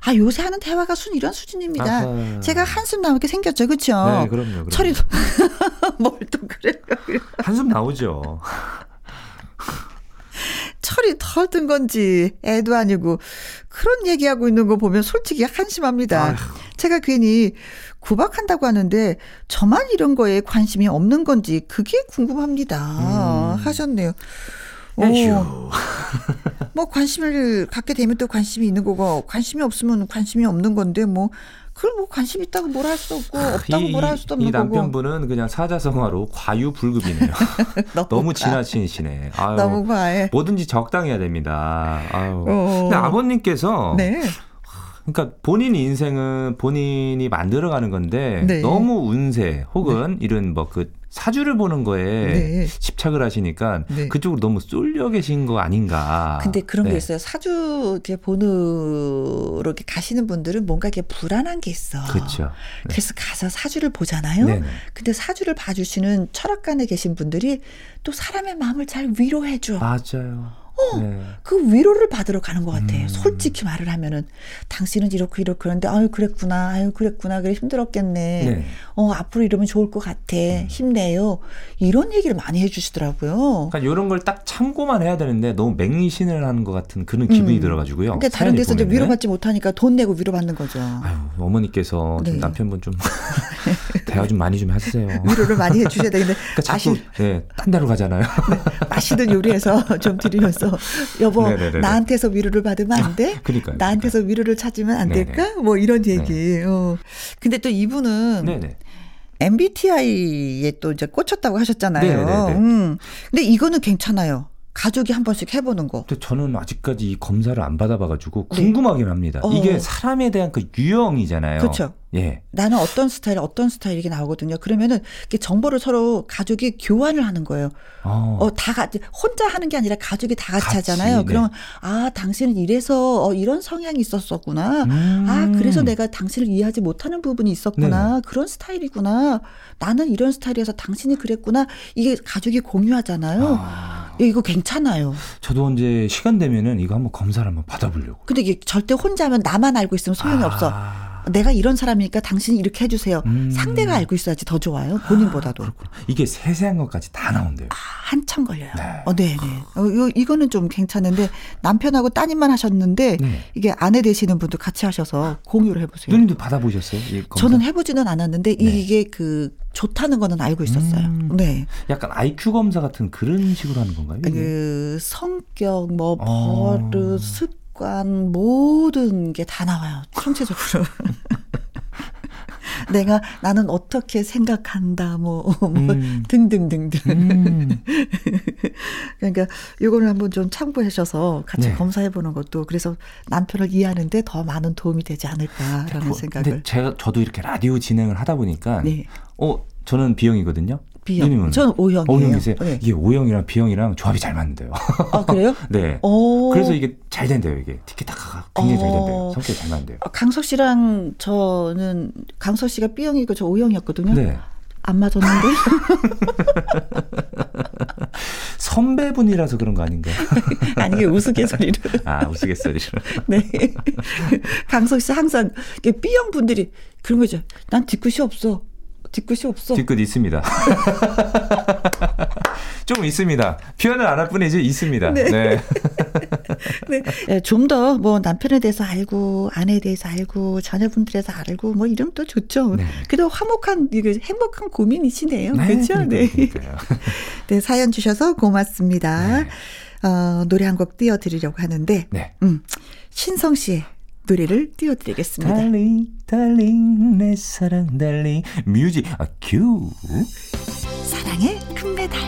아 요새 하는 대화가 순 이런 수준입니다. 아하. 제가 한숨 나오게 생겼죠, 그렇죠? 네, 그럼요. 그럼요. 철이도 뭘또 그래요? 한숨 나오죠. 철이 덜 든 건지 애도 아니고 그런 얘기하고 있는 거 보면 솔직히 한심합니다. 아휴. 제가 괜히 구박한다고 하는데 저만 이런 거에 관심이 없는 건지 그게 궁금합니다. 음. 하셨네요. 오. 뭐 관심을 갖게 되면 또 관심이 있는 거고 관심이 없으면 관심이 없는 건데 뭐 그걸 뭐 관심 있다고 뭐라 할 수도 없고 없다고 뭐라 할 수도 없는 이 남편분은 거고. 그냥 사자성어로 과유불급이네요. 너무, 너무 지나치시네. 아유, 너무 과해. 뭐든지 적당해야 됩니다. 아유. 어. 근데 아버님께서 네. 그러니까 본인 인생은 본인이 만들어가는 건데 네. 너무 운세 혹은 네. 이런 뭐 그 사주를 보는 거에 네. 집착을 하시니까 네. 그쪽으로 너무 쏠려 계신 거 아닌가. 근데 그런 게 네. 있어요. 사주 이렇게 보는 이렇게 가시는 분들은 뭔가 이렇게 불안한 게 있어. 그렇죠. 네. 그래서 가서 사주를 보잖아요. 네네. 근데 사주를 봐주시는 철학관에 계신 분들이 또 사람의 마음을 잘 위로해줘. 맞아요. 어, 네. 그 위로를 받으러 가는 것 같아. 음. 솔직히 말을 하면은 당신은 이렇게 이렇게 그런데 아유 그랬구나, 아유 그랬구나, 그래 힘들었겠네. 네. 어 앞으로 이러면 좋을 것 같아. 음. 힘내요. 이런 얘기를 많이 해주시더라고요. 그러니까 이런 걸 딱 참고만 해야 되는데 너무 맹신을 하는 것 같은 그런 기분이 음. 들어가지고요. 그러니까 다른 데서 이제 위로받지 못하니까 돈 내고 위로받는 거죠. 아유 어머니께서 네. 남편분 좀 대화 좀 많이 좀 하세요. 위로를 많이 해주셔야 되는데 그러니까 자꾸 마시... 네, 딴 데로 가잖아요. 네, 맛있는 요리해서 좀 드리면서 여보 네네네네. 나한테서 위로를 받으면 안 돼? 그러니까 나한테서 위로를 찾으면 안 네네. 될까? 뭐 이런 얘기. 네. 어. 근데 또 이분은 네네. MBTI에 또 이제 꽂혔다고 하셨잖아요. 음. 근데 이거는 괜찮아요. 가족이 한 번씩 해보는 거. 근데 저는 아직까지 이 검사를 안 받아봐가지고 네. 궁금하긴 합니다. 어. 이게 사람에 대한 그 유형이잖아요. 그렇죠. 예. 나는 어떤 스타일, 어떤 스타일 이게 나오거든요. 그러면은 이렇게 정보를 서로 가족이 교환을 하는 거예요. 어, 어 다 같이 혼자 하는 게 아니라 가족이 다 같이, 같이 하잖아요. 네. 그러면 아 당신은 이래서 어, 이런 성향이 있었었구나. 음. 아 그래서 내가 당신을 이해하지 못하는 부분이 있었구나. 네. 그런 스타일이구나. 나는 이런 스타일이어서 당신이 그랬구나. 이게 가족이 공유하잖아요. 아. 이거 괜찮아요. 저도 언제 시간 되면은 이거 한번 검사를 한번 받아보려고. 근데 이게 절대 혼자 하면 나만 알고 있으면 소용이 아. 없어. 내가 이런 사람이니까 당신이 이렇게 해주세요. 음. 상대가 알고 있어야지 더 좋아요. 본인보다도. 아, 이게 세세한 것까지 다 나온대요. 아, 한참 걸려요. 네. 어, 네, 네. 어, 이거, 이거는 좀 괜찮은데 남편하고 따님만 하셨는데 네. 이게 아내 되시는 분도 같이 하셔서 공유를 해보세요. 누님도 받아보셨어요? 저는 해보지는 않았는데 네. 이게 그 좋다는 거는 알고 있었어요. 음. 네. 약간 IQ 검사 같은 그런 식으로 하는 건가요? 그 성격, 뭐 어. 버릇, 습 습관 모든 게 다 나와요. 총체적으로. 내가 나는 어떻게 생각한다 뭐, 뭐 음. 등등등등. 음. 그러니까 요거를 한번 좀 참고하셔서 같이 네. 검사해 보는 것도 그래서 남편을 이해하는데 더 많은 도움이 되지 않을까라는 뭐, 생각을. 제가 저도 이렇게 라디오 진행을 하다 보니까 네. 어 저는 비형이거든요. B형. 저는 O형이에요. O형이세요? 네. 이게 O형이랑 B형이랑 조합이 잘 맞는데요. 아, 그래요? 네. 오. 그래서 이게 잘 된대요, 이게. 티키타카가 굉장히 어. 잘 된대요. 성격이 잘 맞는데요. 아, 강석 씨랑 저는 강석 씨가 B형이고 저 O형이었거든요. 네. 안 맞았는데? 선배분이라서 그런 거 아닌가요? 아니, 이게 우스갯소리로. 아, 우스갯소리로. 네. 강석 씨 항상 B형 분들이 그런 거죠. 난 뒤끝이 없어. 뒤끝이 없어. 뒤끝 있습니다. 좀 있습니다. 표현을 안 할 뿐이지 있습니다. 네. 네. 네. 네 좀더 뭐 남편에 대해서 알고 아내에 대해서 알고 자녀분들에서 알고 뭐 이러면 또 좋죠. 네. 그래도 화목한 행복한 고민이시네요. 네, 그렇죠? 네. 네 사연 주셔서 고맙습니다. 네. 어, 노래 한 곡 띄워 드리려고 하는데, 네. 음, 신성 씨의 노래를 띄워드리겠습니다. darling, darling, 내 사랑, darling. music, 아, 큐. 사랑의 금메달.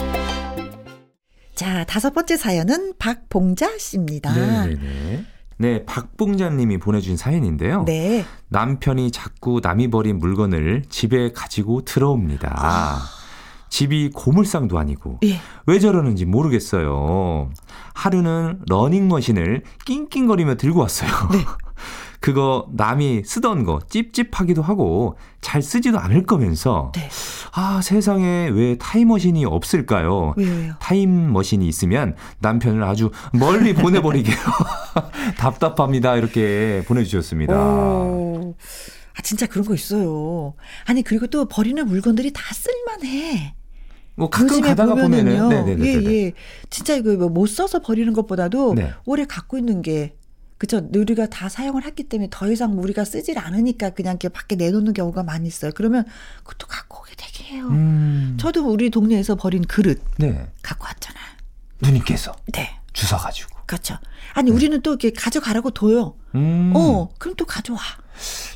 자, 다섯 번째 사연은 박봉자 씨입니다. 네네네. 네, 박봉자님이 보내준 사연인데요. 네. 남편이 자꾸 남이 버린 물건을 집에 가지고 들어옵니다. 아. 집이 고물상도 아니고 예. 왜 저러는지 모르겠어요. 하루는 러닝머신을 낑낑거리며 들고 왔어요. 네. 그거 남이 쓰던 거 찝찝하기도 하고 잘 쓰지도 않을 거면서 네. 아 세상에 왜 타임머신이 없을까요? 왜요? 타임머신이 있으면 남편을 아주 멀리 보내버리게요. 답답합니다. 이렇게 보내주셨습니다. 오. 아, 진짜 그런 거 있어요. 아니, 그리고 또 버리는 물건들이 다 쓸만해. 뭐 가끔 가다가 보면은요. 보면은 네네네. 예, 예. 진짜 이거 뭐 못 써서 버리는 것보다도 네. 오래 갖고 있는 게 그쵸. 우리가 다 사용을 했기 때문에 더 이상 우리가 쓰질 않으니까 그냥 이렇게 밖에 내놓는 경우가 많이 있어요. 그러면 그것도 갖고 오게 되게 해요. 음, 저도 우리 동네에서 버린 그릇 네. 갖고 왔잖아요. 누님께서 네. 주워가지고. 그렇죠. 아니 우리는 또 이렇게 가져가라고 둬요. 음, 어, 그럼 또 가져와.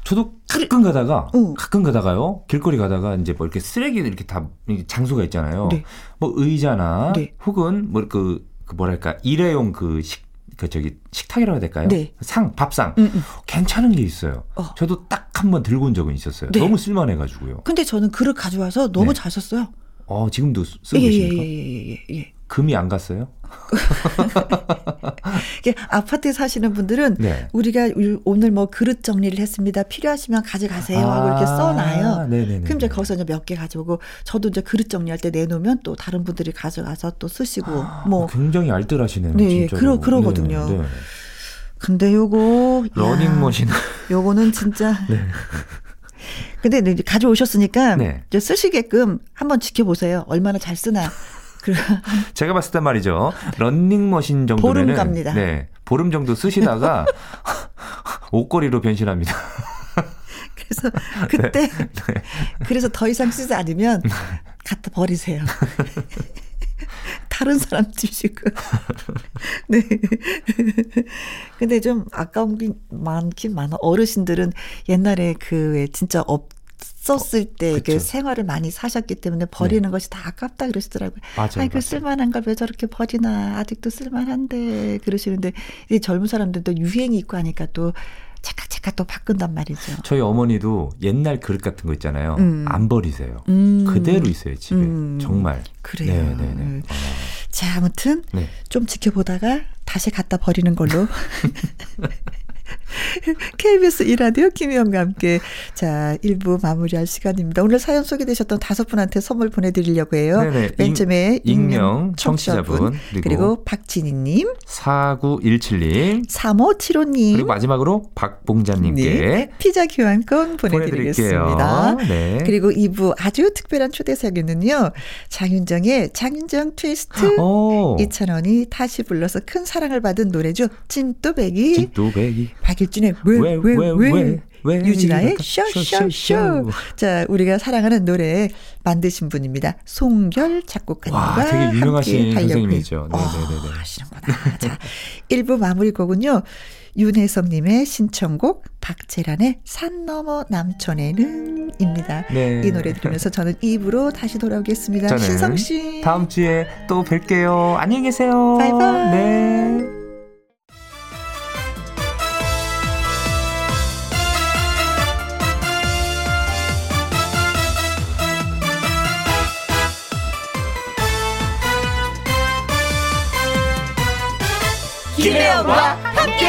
저도 가끔 가다가 응. 가끔 가다가요 길거리 가다가 이제 뭐 이렇게 쓰레기 이렇게 다 장소가 있잖아요. 네. 뭐 의자나 네. 혹은 뭐그 그 뭐랄까 일회용 그 식 그 저기 식탁이라고 해야 될까요? 네. 상 밥상 응, 응. 괜찮은 게 있어요. 어. 저도 딱 한 번 들고 온 적은 있었어요. 네. 너무 쓸만해가지고요. 근데 저는 그릇 가져와서 너무 네. 잘 썼어요. 어 지금도 쓰- 쓰고 예, 예, 계십니까? 예, 예, 예, 예. 금이 안 갔어요? 이게 아파트에 사시는 분들은 네. 우리가 우- 오늘 뭐 그릇 정리를 했습니다. 필요하시면 가져가세요 하고 이렇게 써놔요. 아, 네네네. 그럼 이제 거기서 이제 몇 개 가져오고 저도 이제 그릇 정리할 때 내놓으면 또 다른 분들이 가져가서 또 쓰시고 뭐 어, 굉장히 알뜰하시네요. 네, 진짜로. 그러- 그러거든요. 네, 네. 근데 요거 야, 러닝머신. 요거는 진짜 네. 근데 이제 가져오셨으니까 네. 이제 쓰시게끔 한번 지켜보세요. 얼마나 잘 쓰나. 그 제가 봤을 때 말이죠. 런닝머신 정도면은 보름 갑니다. 네. 보름 정도 쓰시다가 옷걸이로 변신합니다. 그래서 그때 네. 그래서 더 이상 쓰지 않으면 갖다 버리세요. 다른 사람 주시고. 네. 근데 좀 아까운 게 많긴 많아. 어르신들은 옛날에 그 왜 진짜 없었을 때그 그쵸. 네. 생활을 많이 사셨기 때문에 버리는 것이 다 아깝다 그러시더라고요. 맞아요, 아이, 그. 쓸만한 걸 왜 저렇게 버리나. 아직도 쓸만한데. 그러시는데 이제 젊은 사람들도 유행이 있고 하니까 또 착각착각 또 바꾼단 말이죠. 저희 어머니도 옛날 그릇 같은 거 있잖아요. 음. 안 버리세요. 음. 그대로 있어요, 집에. 음. 정말. 그래요. 네, 네, 네. 어, 자, 아무튼 네. 좀 지켜보다가 다시 갖다 버리는 걸로. KBS 이라디오 김희영과 함께 자 1부 마무리할 시간입니다. 오늘 사연 소개되셨던 다섯 분한테 선물 보내드리려고 해요. 네네. 맨 익- 처음에 익명 청취자분, 그리고, 그리고 박진희님, 4917님 3575님, 그리고 마지막으로 박봉자님께 네, 피자 교환권 보내드리겠습니다. 보내드릴게요. 네. 그리고 2부 아주 특별한 초대석에는요. 장윤정의 장윤정 트위스트 오. 이찬원이 다시 불러서 큰 사랑을 받은 노래죠. 찐또배기 진또배기. 박일준의 왜, 왜 왜 왜, 유진아의? 쇼쇼쇼 쇼. 자 우리가 사랑하는 노래 만드신 분입니다. 송결 작곡가님과 와, 되게 유명하신 선생님이죠. 해요. 네네 네네. 어, 하시는구나. 자 1부 마무리 곡은요. 윤혜성님의 신청곡 박재란의 산 너머 남촌에는 입니다. 네. 이 노래 들으면서 저는 2부로 다시 돌아오겠습니다. 신성 씨. 다음 주에 또 뵐게요. 안녕히 계세요. 바이바이. 네. 김혜영과 함께.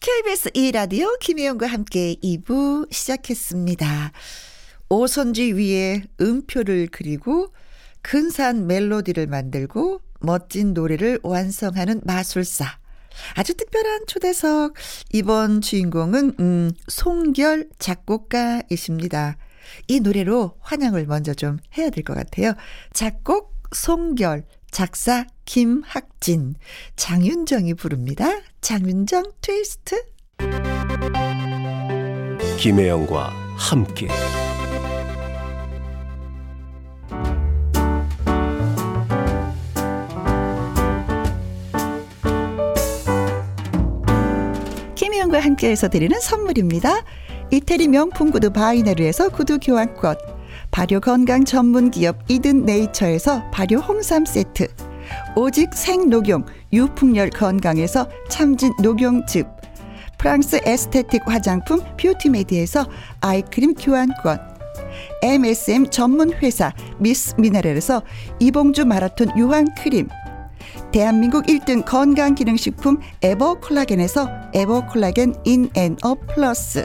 KBS 2라디오 김혜영과 함께 2부 시작했습니다. 오선지 위에 음표를 그리고 근사한 멜로디를 만들고 멋진 노래를 완성하는 마술사. 아주 특별한 초대석. 이번 주인공은, 음, 송결 작곡가이십니다. 이 노래로 환영을 먼저 좀 해야 될 것 같아요. 작곡 박송결, 작사 김학진, 장윤정이 부릅니다. 장윤정 트위스트. 김혜영과 함께. 김혜영과 함께해서 드리는 선물입니다. 이태리 명품 구두 바이네르에서 구두 교환권. 발효 건강 전문 기업 이든 네이처에서 발효 홍삼 세트. 오직 생녹용 유풍열 건강에서 참진 녹용즙. 프랑스 에스테틱 화장품 뷰티메디에서 아이크림 교환권. MSM 전문 회사 미스 미네랄에서 이봉주 마라톤 유황 크림. 대한민국 1등 건강기능식품 에버콜라겐에서 에버콜라겐 인앤업 플러스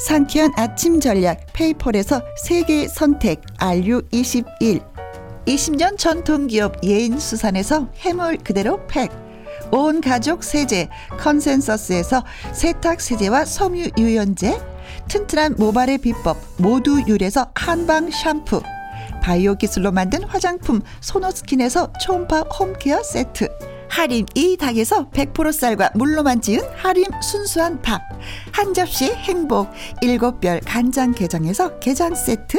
상쾌한 아침 전략 페이펄에서 세계 선택 RU21 20년 전통기업 예인수산에서 해물 그대로 팩. 온 가족 세제 컨센서스에서 세탁 세제와 섬유 유연제. 튼튼한 모발의 비법 모두 유래서 한방 샴푸. 바이오 기술로 만든 화장품 소노스킨에서 초음파 홈케어 세트 하림 이 닭에서 100% 쌀과 물로만 지은 하림 순수한 밥. 한 접시 행복 일곱 별 간장 게장에서 게장 세트.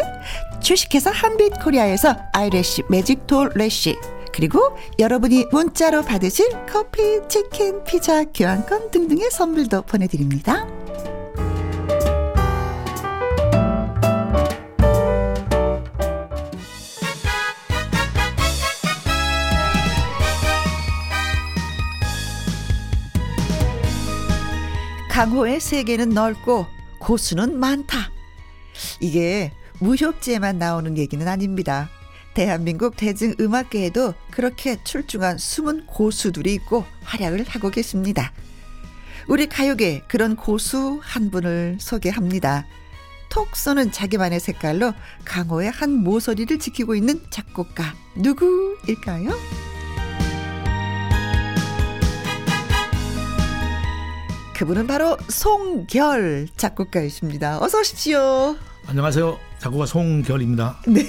주식회사 한빛 코리아에서 아이래쉬 매직 톨 래쉬. 그리고 여러분이 문자로 받으실 커피, 치킨, 피자, 교환권 등등의 선물도 보내드립니다. 강호의 세계는 넓고 고수는 많다. 이게 무협지에만 나오는 얘기는 아닙니다. 대한민국 대중음악계에도 그렇게 출중한 숨은 고수들이 있고 활약을 하고 계십니다. 우리 가요계 그런 고수 한 분을 소개합니다. 톡 쏘는 자기만의 색깔로 강호의 한 모서리를 지키고 있는 작곡가 누구일까요? 그분은 바로 송결 작곡가이십니다. 어서 오십시오. 안녕하세요. 작곡가 송결입니다. 네.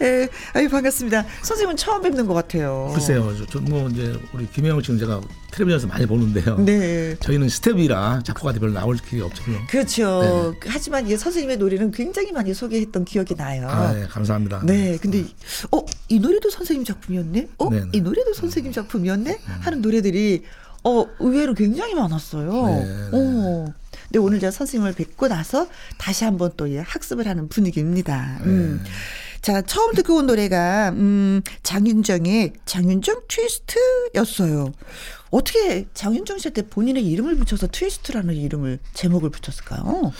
예, 아유 반갑습니다. 선생님은 처음 뵙는 것 같아요. 글쎄요, 저뭐 이제 우리 김혜영 씨는 제가 텔레비전에서 많이 보는데요. 네. 저희는 스텝이라 작곡가들 별로 나올 기회 없거든요. 그렇죠. 네. 하지만 이 선생님의 노래는 굉장히 많이 소개했던 기억이 나요. 아, 네, 감사합니다. 네, 근데 어 이 노래도 선생님 작품이었네. 어, 네네. 이 노래도 선생님 작품이었네. 음. 하는 노래들이 어, 의외로 굉장히 많았어요. 네. 어. 근데 오늘 제가 선생님을 뵙고 나서 다시 한번 또 학습을 하는 분위기입니다. 음. 네. 자, 처음 듣고 온 노래가, 음, 장윤정의 장윤정 트위스트였어요. 어떻게 장윤정 씨한테 본인의 이름을 붙여서 트위스트라는 이름을, 제목을 붙였을까요?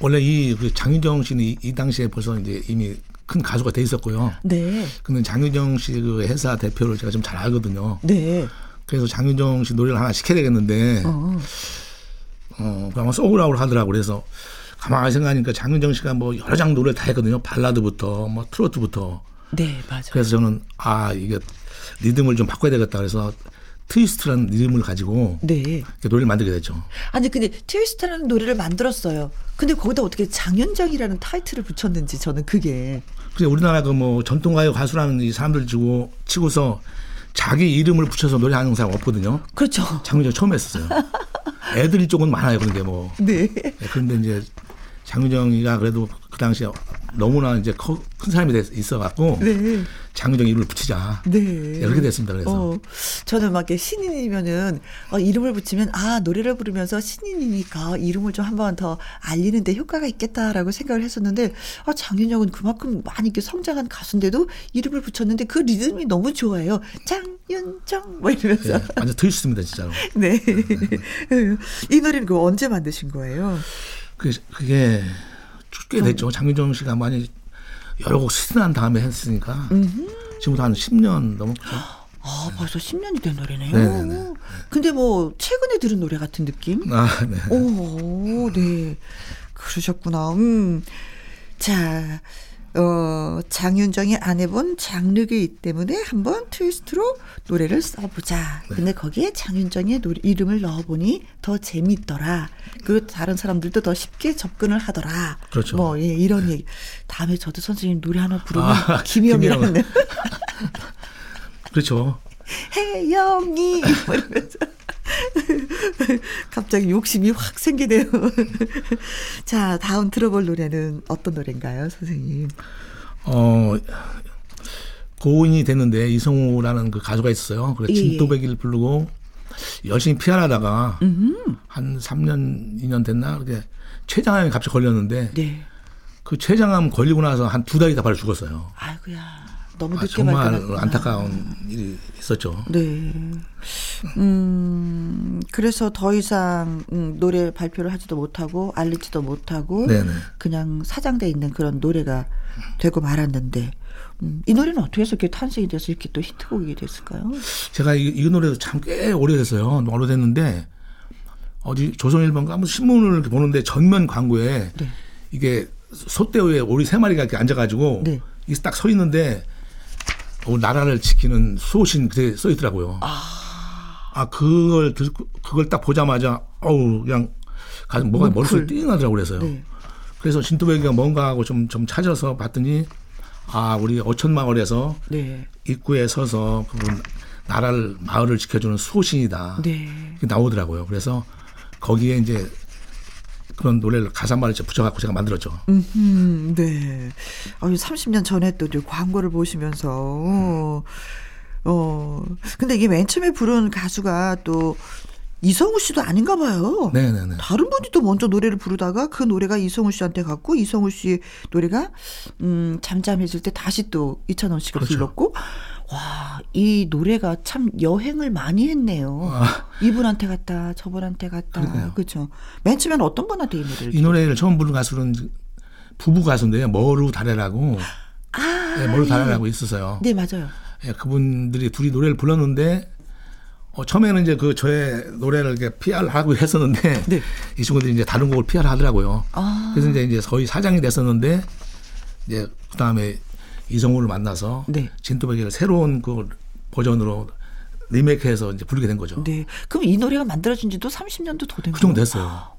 원래 이그 장윤정 씨는 이, 이 당시에 벌써 이제 이미 큰 가수가 돼 있었고요. 네. 근데 장윤정 씨 그 회사 대표를 제가 좀 잘 알거든요. 네. 그래서 장윤정 씨 노래를 하나 시켜야 되겠는데 어, 어 그냥 소울아웃 하더라고 그래서 가만히 생각하니까 장윤정 씨가 뭐 여러 장 노래를 다 했거든요. 발라드부터 뭐 트로트부터. 네, 맞아요. 그래서 저는 아 이게 리듬을 좀 바꿔야 되겠다 그래서 트위스트라는 리듬을 가지고 네. 노래를 만들게 됐죠. 아니 근데 트위스트라는 노래를 만들었어요. 근데 거기다 어떻게 장윤정이라는 타이틀을 붙였는지 저는 그게. 그래 우리나라 그 뭐 전통가요 가수라는 이 사람들 치고 치고서 자기 이름을 붙여서 노래하는 사람 없거든요. 그렇죠. 장윤정 처음 했었어요. 애들이 조금 많아요. 그런데 뭐. 네. 네. 그런데 이제 장윤정이가 그래도 그 당시에 너무나 이제 큰 사람이 돼 있어갖고 네. 장윤정 이름을 붙이자. 네. 이렇게 됐습니다. 그래서 어, 저는 막 신인이면은 어, 이름을 붙이면 아 노래를 부르면서 신인이니까 이름을 좀 한번 더 알리는데 효과가 있겠다라고 생각을 했었는데 아, 장윤정은 그만큼 많이 이렇게 성장한 가수인데도 이름을 붙였는데 그 리듬이 너무 좋아요. 장윤정 뭐 이러면서. 네, 완전 들으셨습니다 진짜로. 네. 이 노래는 그 언제 만드신 거예요? 그게, 그게 꽤 됐죠. 장윤정 씨가 많이 여러 곡 시즌한 다음에 했으니까 지금부터 한 10년 넘었죠. 아, 벌써 10년이 된 노래네요. 네네네. 네, 네. 근데 뭐 최근에 들은 노래 같은 느낌? 아, 네. 오, 네. 그러셨구나. 음. 자, 어, 장윤정이 안 해본 장르기 때문에 한번 트위스트로 노래를 써보자. 네. 근데 거기에 장윤정의 노래, 이름을 넣어보니 더 재밌더라. 그 다른 사람들도 더 쉽게 접근을 하더라. 그렇죠. 뭐, 예, 이런 네. 얘기. 다음에 저도 선생님 노래 하나 부르면 아, 김영이라는. 그렇죠. 혜영이 이러면서 갑자기 욕심이 확 생기네요. 자, 다음 들어볼 노래는 어떤 노래인가요, 선생님? 어, 고인이 됐는데 이성우라는 그 가수가 있었어요. 그래 예, 예. 진또배기를 부르고 열심히 피아하다가 한 3년, 2년 됐나? 그렇게 췌장암이 갑자기 걸렸는데 네. 그 췌장암 걸리고 나서 한 두달 있다 바로 죽었어요. 아이고야. 너무 늦게 아, 정말 발견했구나. 안타까운 일이 있었죠. 네. 음, 그래서 더 이상 음, 노래 발표를 하지도 못하고 알리지도 못하고 네네. 그냥 사장돼 있는 그런 노래가 되고 말았는데 음, 이 노래는 어떻게 해서 이렇게 탄생이 돼서 이렇게 또 히트곡이 됐을까요? 제가 이, 이 노래도 참 꽤 오래됐어요. 오래됐는데 어디 조선일보인가 아무 신문을 보는데 전면 광고에 네. 이게 소떼 위에 오리 세 마리가 이렇게 앉아가지고 네. 이게 딱서 있는데 어, 나라를 지키는 수호신 그게 써 있더라고요. 아. 아 그걸 듣고 그걸 딱 보자마자 어우 그냥 가슴 뭐가 머릿속에 띵하더라고 그래서요. 네. 그래서 진또배기가 뭔가 하고 좀 좀 찾아서 봤더니 아 우리 어촌마을에서 네. 입구에 서서 그분 나라를 마을을 지켜주는 수호신이다. 네. 나오더라고요. 그래서 거기에 이제 그런 노래를 가사말을 붙여갖고 제가 만들었죠. 음, 네. 아유, 30년 전에 또 광고를 보시면서, 어, 근데 이게 맨 처음에 부른 가수가 또 이성우 씨도 아닌가 봐요. 네네네. 다른 분이 또 먼저 노래를 부르다가 그 노래가 이성우 씨한테 갔고 이성우 씨 노래가 음 잠잠해질 때 다시 또 이찬원 씨가 그렇죠. 불렀고 와, 이 노래가 참 여행을 많이 했네요. 아. 이분한테 갔다, 저분한테 갔다. 그렇죠. 맨 처음엔 어떤 분한테 이 노래를? 이 노래를 처음 부른 가수는 부부 가수인데요. 머루 다래라고. 아, 네, 머루 다래라고 예. 있었어요. 네, 맞아요. 네, 그분들이 둘이 노래를 불렀는데 어, 처음에는 이제 그 저의 노래를 이렇게 PR 하고 했었는데 네. 이 친구들이 이제 다른 곡을 PR 하더라고요. 아. 그래서 이제 이제 거의 사장이 됐었는데 이제 그 다음에 이성우를 만나서 네. 진또배기를 새로운 그 버전으로 리메이크해서 이제 부르게 된 거죠. 네. 그럼 이 노래가 만들어진 지도 30년도 더 된 거예요? 그 정도 됐어요. 와,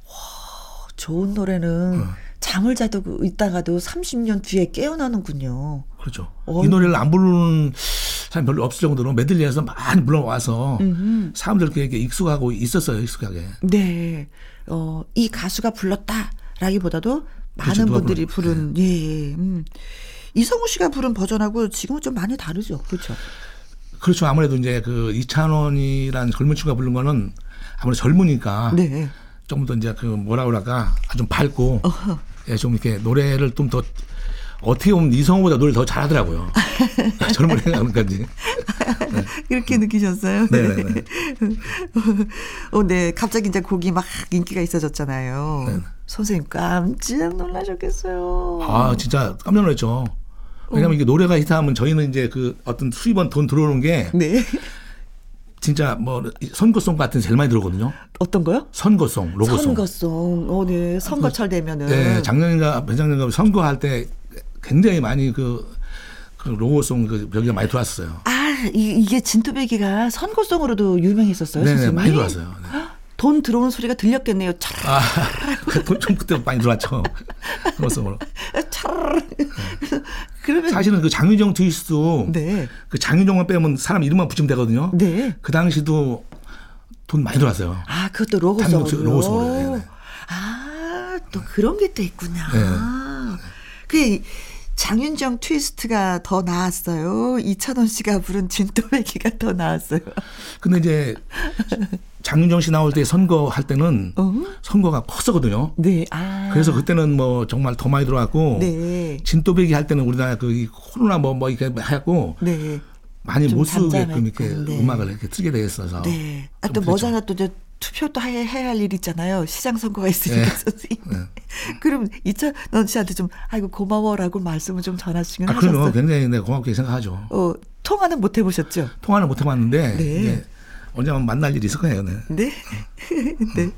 좋은 노래는 어. 잠을 자도 있다가도 30년 뒤에 깨어나는군요. 그렇죠. 어. 이 노래를 안 부르는 사람이 별로 없을 정도로 메들리에서 많이 불러와서 사람들에게 익숙하고 있었어요, 익숙하게. 네. 어, 이 가수가 불렀다라기보다도 그렇죠, 많은 분들이 부른, 네. 예. 음. 이성우 씨가 부른 버전하고 지금은 좀 많이 다르죠. 그렇죠. 그렇죠. 아무래도 이제 그 이찬원이란 젊은 친구가 부른 거는 아무래도 젊으니까 네. 좀더 이제 그 뭐라 그럴까 좀 밝고 예, 좀 이렇게 노래를 좀 더 어떻게 보면 이성우보다 노래를 더 잘하더라고요. 젊은 애가 그런지. 네. 그렇게 느끼셨어요? 네네. 네, 네. 어, 네. 갑자기 이제 곡이 막 인기가 있어졌잖아요. 네. 선생님 깜짝 놀라셨겠어요. 아, 진짜 깜짝 놀랐죠. 왜냐면 이게 노래가 히트하면 저희는 이제 그 어떤 수입원 돈 들어오는 게 네. 진짜 뭐 선거송 같은 제일 많이 들어오거든요. 어떤 거요? 선거송, 로고송. 선거송. 어, 네. 선거철 되면은. 네, 작년인가 배작년인가 선거할 때 굉장히 많이 그, 그 로고송 그 벽이 많이 들어왔어요. 아, 이, 게 진토배기가 선거송으로도 유명했었어요. 네, 네 많이 들어왔어요. 네. 돈 들어오는 소리가 들렸겠네요. 아, 그돈 그때 많이 들어왔죠. 그것으로. 그러면 사실은 그 장윤정 트위스트도 네. 그 장윤정만 빼면 사람 이름만 붙이면 되거든요. 네. 그 당시도 돈 많이 들어왔어요. 아, 그것도 로고송으로. 로고송으로. 네, 네. 아, 또 그런 게 또 있구나. 네. 그 장윤정 트위스트가 더 나았어요. 이찬원 씨가 부른 진또배기가 더 나았어요. 근데 이제 장윤정 씨 나올 때 선거할 때는 어? 선거가 컸었거든요. 네. 아. 그래서 그때는 뭐 정말 더 많이 들어왔고 네. 진또배기 할 때는 우리나라 그 코로나 뭐뭐 뭐 이렇게 하고 네. 많이 못 쓰게끔 이렇게 네. 음악을 이렇게 틀게 돼 있어서. 네. 아, 또 뭐잖아 또 투표도 해야, 해야 할일 있잖아요. 시장 선거가 있으니까 네. 선생님. 네. 그럼 이찬원 씨한테 좀 아이고 고마워라고 말씀을 좀 전하시면 아, 하셨어요. 굉장히 네, 고맙게 생각하죠. 어, 통화는 못 해보셨죠? 통화는 못 해봤는데 네. 언제 한번 만날 일이 있을 거예요. 네. 네. 네.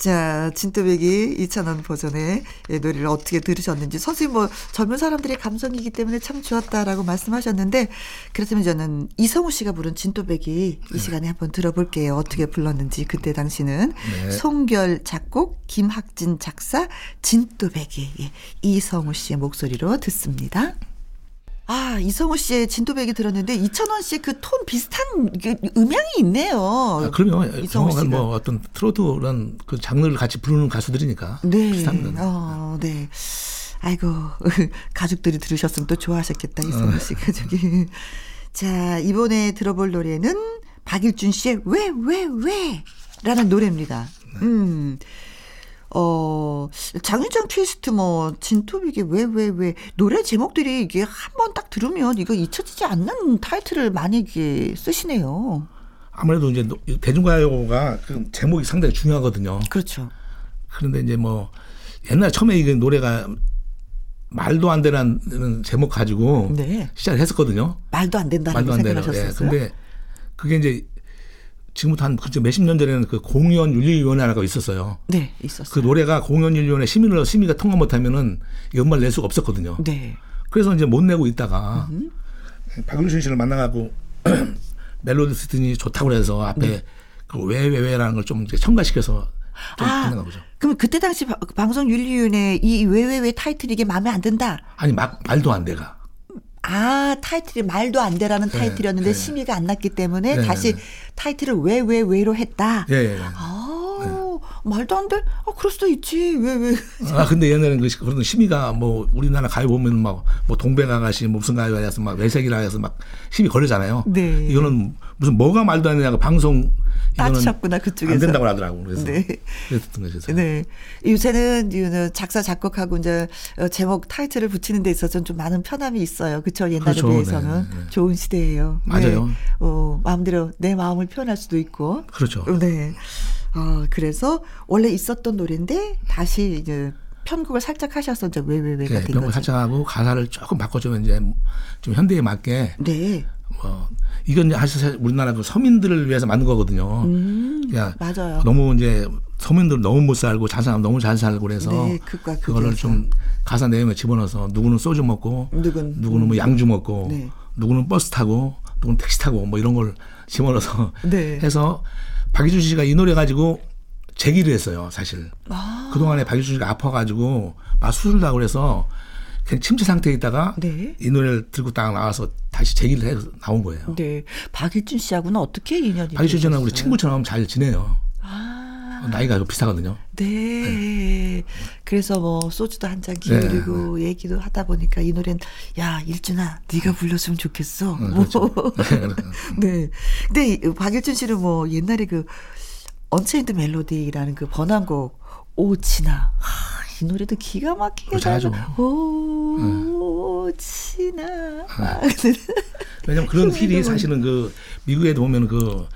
자, 진또배기 2,000원 버전의 노래를 어떻게 들으셨는지. 선생님 뭐 젊은 사람들의 감성이기 때문에 참 좋았다라고 말씀하셨는데, 그렇다면 저는 이성우 씨가 부른 진또배기 이 네. 시간에 한번 들어볼게요. 어떻게 불렀는지. 그때 당시는. 네. 송결 작곡, 김학진 작사, 진또배기. 예, 이성우 씨의 목소리로 듣습니다. 아, 이성우 씨의 진도백이 들었는데 이천원 씨의 그 톤 비슷한 그 음향이 있네요. 아, 그럼요. 이성우 씨가 뭐 어떤 트로트란 그 장르를 같이 부르는 가수들이니까 네. 비슷한 어, 네. 아이고 가족들이 들으셨으면 또 좋아하셨겠다 이성우 어. 씨가 저기. 자 이번에 들어볼 노래는 박일준 씨의 왜 왜 왜, 라는 노래입니다. 네. 음. 어, 장윤정 퀴스트 뭐, 진토비게 왜, 왜, 왜, 노래 제목들이 이게 한 번 딱 들으면 이거 잊혀지지 않는 타이틀을 많이 이게 쓰시네요. 아무래도 이제 대중가요가 그 제목이 상당히 중요하거든요. 그렇죠. 그런데 이제 뭐, 옛날 처음에 이게 노래가 말도 안 되는 제목 가지고 네. 시작을 했었거든요. 말도 안 된다는 생각하셨어요. 예. 근데 그게 이제 지금부터 한 그죠 몇십 년 전에는 그 공연 윤리위원회가 있었어요. 네, 있었어요. 그 노래가 공연 윤리위원회 심의를 심의가 통과 못하면은 연말 낼 수가 없었거든요. 네. 그래서 이제 못 내고 있다가 음. 박윤순 씨를 만나가고 멜로디 스틴이 좋다고 그래서 앞에 네. 그왜 왜 왜라는 걸 좀 첨가시켜서 좀 아, 하는 거죠. 그럼 그때 당시 방송윤리위원회 이 왜 왜 왜 타이틀 이게 마음에 안 든다? 아니 막 말도 안 돼가. 아, 타이틀이 말도 안 되라는 네, 타이틀이었는데 네. 심의가 안 났기 때문에 네, 다시 네, 네. 타이틀을 왜, 왜, 왜 로 했다. 예, 예. 아, 말도 안 돼? 아, 그럴 수도 있지. 왜, 왜. 아, 근데 옛날에는 그, 그런 심의가 뭐 우리나라 가요 보면 막 뭐 동백아가씨 뭐 무슨 가요에 해서 막 외색이라 해서 막 심의 걸리잖아요. 네. 이거는 무슨 뭐가 말도 안 되냐고 방송 따지셨구나 그쪽에서 안 된다고 하더라고 그래서 네. 그랬던 거죠. 네. 요새는 작사 작곡하고 이제 어, 제목 타이틀을 붙이는 데 있어서 좀 많은 편함이 있어요. 그렇죠. 옛날에 그렇죠. 비해서는 네, 네. 좋은 시대예요. 맞아요. 네. 어, 마음대로 내 마음을 표현할 수도 있고. 그렇죠. 네. 어, 그래서 원래 있었던 노래인데 다시 이제 편곡을 살짝 하셔서 이제 왜왜 왜가 네, 된 거죠. 살짝 하고 가사를 조금 바꿔주면 이제 좀 현대에 맞게 네. 뭐 이건 사실 우리나라 그 서민들을 위해서 만든 거거든요. 음, 야, 맞아요. 너무 이제 서민들 너무 못 살고 잘 사람 너무 잘 살고 그래서 네, 그거를 좀 가사 내용에 집어넣어서 누구는 소주 먹고 누군, 누구는 뭐 양주 먹고 네. 누구는 버스 타고 누구는 택시 타고 뭐 이런 걸 집어넣어서 네. 해서 박희준 씨가 이 노래 가지고 제기를 했어요, 사실. 아. 그 동안에 박희준 씨가 아파가지고 막 수술을 하고 그래서 침체 상태에 있다가 네. 이 노래를 들고 딱 나와서 다시 제기를 해서 나온 거예요. 네. 박일준 씨하고는 어떻게 인연이 박일준 씨는 우리 친구처럼 잘 지내요. 아. 나이가 비슷하거든요. 네. 네. 그래서 뭐 소주도 한 잔 기울이고 네. 얘기도 하다 보니까 이 노래는 야 일준아 네가 불렀으면 좋겠어. 네, 그렇죠. 네. 근데 박일준 씨는 뭐 옛날에 그 Unchained Melody라는 그 번안곡 오 진아 이 노래도 기가 막히게 잘하죠. 오치나. 네. 왜냐면 그런 휠이 사실은 그 미국에도 보면 그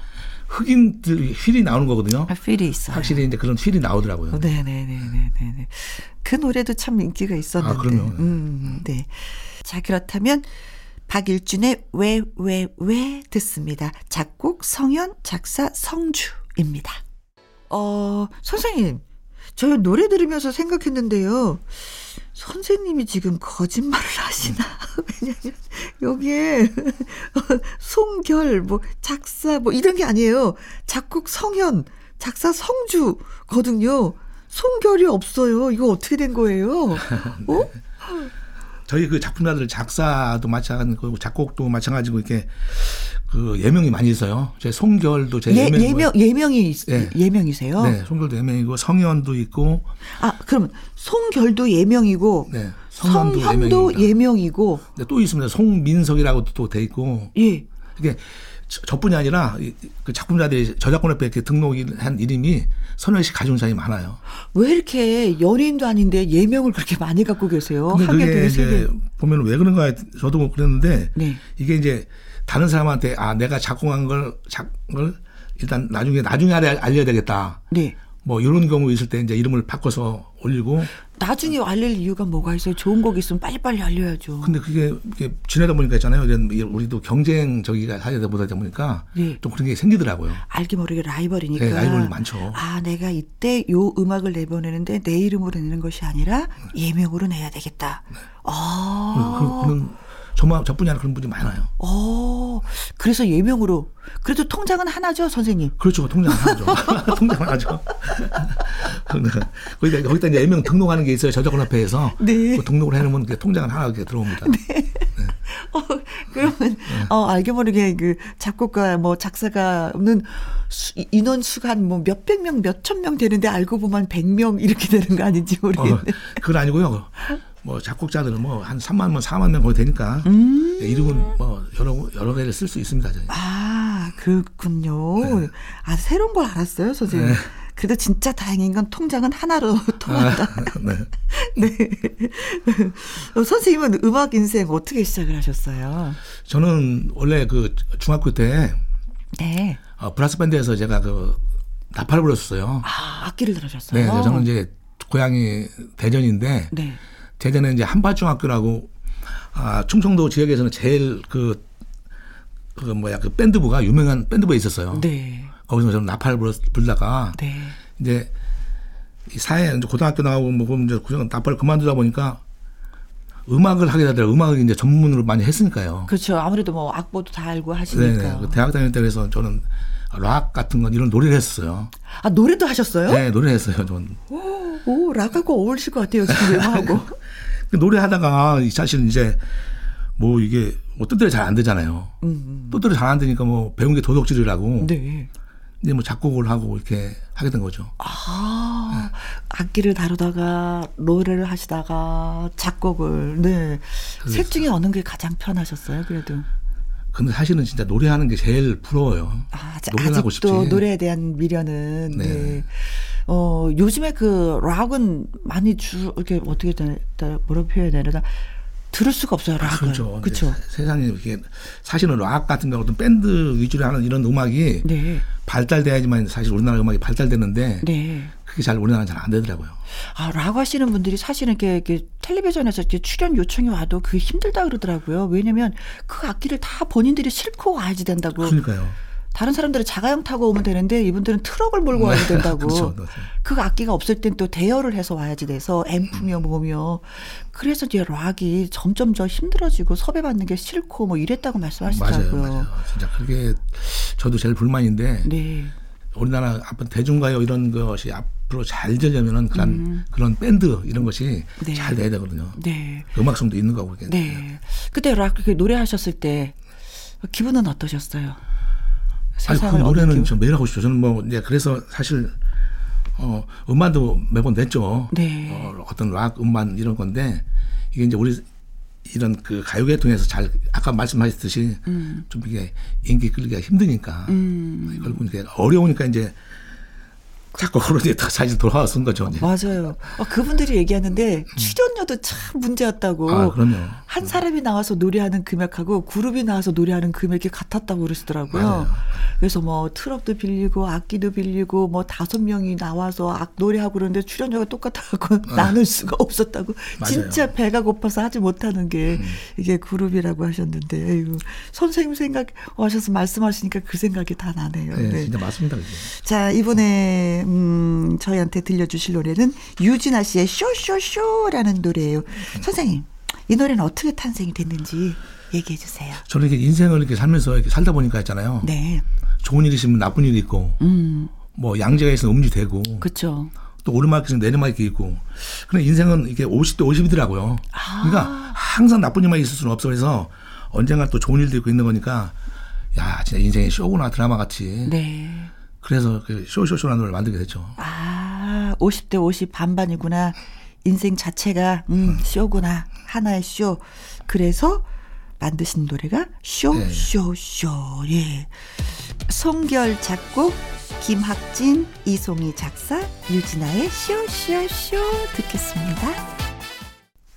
흑인들 휠이 나오는 거거든요. 아, 휠이 있어요. 확실히 이제 그런 휠이 나오더라고요. 네네네네네. 그 노래도 참 인기가 있었는데. 아, 그럼요. 음, 네. 자, 그렇다면 박일준의 왜, 왜, 왜 듣습니다. 작곡 성현, 작사 성주입니다. 어, 선생님. 저 노래 들으면서 생각했는데요. 선생님이 지금 거짓말을 하시나? 왜냐면 여기에 송결, 뭐 작사, 뭐 이런 게 아니에요. 작곡 성현, 작사 성주거든요. 송결이 없어요. 이거 어떻게 된 거예요? 어? 저희 그 작품자들 작사도 마찬가지고 작곡도 마찬가지고 이렇게 그 예명이 많이 있어요. 제 송결도 제 예, 예명 예명이 예. 예명이세요? 네, 송결도 예명이고 성현도 있고. 아, 그럼 송결도 예명이고. 네, 성현도, 성현도 예명이고. 네, 또 있습니다. 송민석이라고도 또돼 있고. 예. 이게 저뿐이 아니라 그 작품자들이 저작권협회 이렇게 등록한 이름이 씩 가져온 사람이 많아요. 왜 이렇게 연예인도 아닌데 예명을 그렇게 많이 갖고 계세요? 근데 그게 이제 보면 왜 그런가 저도 뭐 그랬는데 네. 이게 이제 다른 사람한테 아 내가 작곡한 걸 작을 일단 나중에 나중에 알아야 되겠다. 네. 뭐 이런 경우 있을 때 이제 이름을 바꿔서 올리고 나중에 알릴 이유가 뭐가 있어요? 좋은 곡 있으면 빨리빨리 알려야죠. 근데 그게 이게 지내다 보니까 있잖아요. 우리도 경쟁 저기가 하다 보다 보니까 네. 좀 그런 게 생기더라고요. 알게 모르게 라이벌이니까. 네, 라이벌이 많죠. 아, 내가 이때 요 음악을 내보내는데 내 이름으로 내는 것이 아니라 예명으로 내야 되겠다. 네. 아. 그, 그, 그 저만 저뿐이 아니라 그런 분이 많아요. 어, 그래서 예명으로. 그래도 통장은 하나죠, 선생님. 그렇죠, 통장 하나죠. 통장 하나죠. 거기다 거기다 이제 예명 등록하는 게 있어요, 저작권 협회에서. 네. 그 등록을 해놓으면 통장은 하나 이렇게 들어옵니다. 네. 네. 어, 그러면 네. 어 알게 모르게 그 작곡가 뭐 작사가는 수, 인원 수가 한뭐 몇백 명, 몇천 명 되는데 알고 보면 백 명 이렇게 되는 거 아닌지 모르겠네. 어, 그건 아니고요. 뭐 작곡자들은 뭐 한 3만 명, 4만 명 거의 되니까 음. 이름은 뭐 여러 여러 개를 쓸 수 있습니다. 저희. 아 그렇군요. 네. 아 새로운 걸 알았어요, 선생님. 네. 그래도 진짜 다행인 건 통장은 하나로 통한다. 아, 네. 네. 어, 선생님은 음악 인생 어떻게 시작을 하셨어요? 저는 원래 그 중학교 때 네. 어, 브라스 밴드에서 제가 그 나팔을 불렀어요. 아, 악기를 들으셨어요? 네, 저는 이제 고향이 대전인데 네. 대전에 이제 한밭중학교라고 아, 충청도 지역에서는 제일 그, 그 뭐야 그 밴드부가 유명한 밴드부에 있었어요. 네. 거기서 저는 나팔 불, 불다가 네. 이제 사회 이제 고등학교 나오고 뭐 그럼 이제 나팔 그만두다 보니까 음악을 하게 되더라고요. 음악을 이제 전문으로 많이 했으니까요. 그렇죠. 아무래도 뭐 악보도 다 알고 하시니까. 네. 그 대학 다닐 때 그래서 저는 락 같은 건 이런 노래를 했어요. 아 노래도 하셨어요? 네, 노래 했어요. 저는. 오, 오 락하고 어울리실 것 같아요. 지금 외모하고. 그 노래하다가 사실은 이제 뭐 이게 뭐 뜻대로 잘 안 되잖아요. 음, 음. 뜻대로 잘 안 되니까 뭐 배운 게 도덕질이라고. 네. 이제 뭐 작곡을 하고 이렇게 하게 된 거죠. 아, 네. 악기를 다루다가 노래를 하시다가 작곡을 네. 셋 중에 어느 게 가장 편하셨어요? 그래도. 근데 사실은 진짜 노래하는 게 제일 부러워요. 아, 노래를 하고 싶지. 노래에 대한 미련은 네. 네. 어, 요즘에 그 락은 많이 주 이렇게 어떻게 뭐라고 표현해야 되나? 들을 수가 없어요, 락을. 아, 그렇죠. 그렇죠. 세상에 이렇게 사실은 락 같은 경우 어떤 밴드 위주로 하는 이런 음악이 네. 발달돼야지만 사실 우리나라 음악이 발달되는데 네. 그게 잘 우리나라는 잘 안 되더라고요. 아, 락 하시는 분들이 사실은 이렇게, 이렇게 텔레비전에서 이렇게 출연 요청이 와도 그게 힘들다 그러더라고요. 왜냐면 그 악기를 다 본인들이 싣고 와야지 된다고. 그러니까요. 다른 사람들은 자가용 타고 오면 되는데 이분들은 트럭을 몰고 와야 네. 된다고. 그렇죠. 그 악기가 없을 땐 또 대여를 해서 와야지 돼서 앰프며 뭐며. 그래서 이제 락이 점점 더 힘들어지고 섭외받는 게 싫고 뭐 이랬다고 말씀하시더라고요. 맞아요, 맞아요. 진짜 그게 저도 제일 불만인데. 네. 우리나라 앞으로 대중가요 이런 것이 앞으로 잘 되려면은 그런 음. 그런 밴드 이런 것이 네. 잘 돼야 되거든요. 네. 음악성도 있는 거고 그게. 네. 그때 락 노래하셨을 때 기분은 어떠셨어요? 아니, 그 노래는 저 매일 하고 싶죠. 저는 뭐 이제 그래서 사실 어 음반도 매번 냈죠. 네. 어, 어떤 락 음반 이런 건데 이게 이제 우리 이런 그 가요계 통해서 잘 아까 말씀하셨듯이 음. 좀 이게 인기 끌기가 힘드니까 음. 결국 이게 어려우니까 이제 자꾸 그러니 다 사실 돌아와 쓴 거죠. 이제. 맞아요. 어, 그분들이 얘기하는데 출연료도 참 문제였다고. 아, 그럼요. 한 사람이 나와서 노래하는 금액하고 그룹이 나와서 노래하는 금액이 같았다고 그러시더라고요. 맞아요. 그래서 뭐 트럭도 빌리고 악기도 빌리고 뭐 다섯 명이 나와서 악 노래하고 그러는데 출연료가 똑같아갖고 아. 나눌 수가 없었다고. 맞아요. 진짜 배가 고파서 하지 못하는 게 음. 이게 그룹이라고 하셨는데 에이구, 선생님 생각 하셔서 말씀하시니까 그 생각이 다 나네요. 네, 네. 진짜 맞습니다. 그게. 자 이번에 음, 저희한테 들려주실 노래는 유진아 씨의 쇼쇼쇼라는 노래예요. 음. 선생님, 이 노래는 어떻게 탄생이 됐는지 얘기해 주세요. 저는 이렇게 인생을 이렇게 살면서 이렇게 살다 보니까 있잖아요. 네. 좋은 일이 있으면 나쁜 일이 있고, 음. 뭐 양재가 있으면 음주 되고, 그렇죠. 또 오르막이 있으면 내리막이 있고, 그런 인생은 이게 50대 50이더라고요. 아. 그러니까 항상 나쁜 일만 있을 수는 없어 그래서 언젠가 또 좋은 일도 있고 있는 거니까, 야 진짜 인생의 쇼구나 드라마 같이. 네. 그래서 그 쇼쇼쇼라는 노래를 만들게 됐죠. 아, 50대 50 반반이구나. 인생 자체가 음, 쇼구나. 하나의 쇼. 그래서 만드신 노래가 쇼쇼쇼. 네. 예. 송결 작곡, 김학진, 이송희 작사, 유진아의 쇼쇼쇼 듣겠습니다.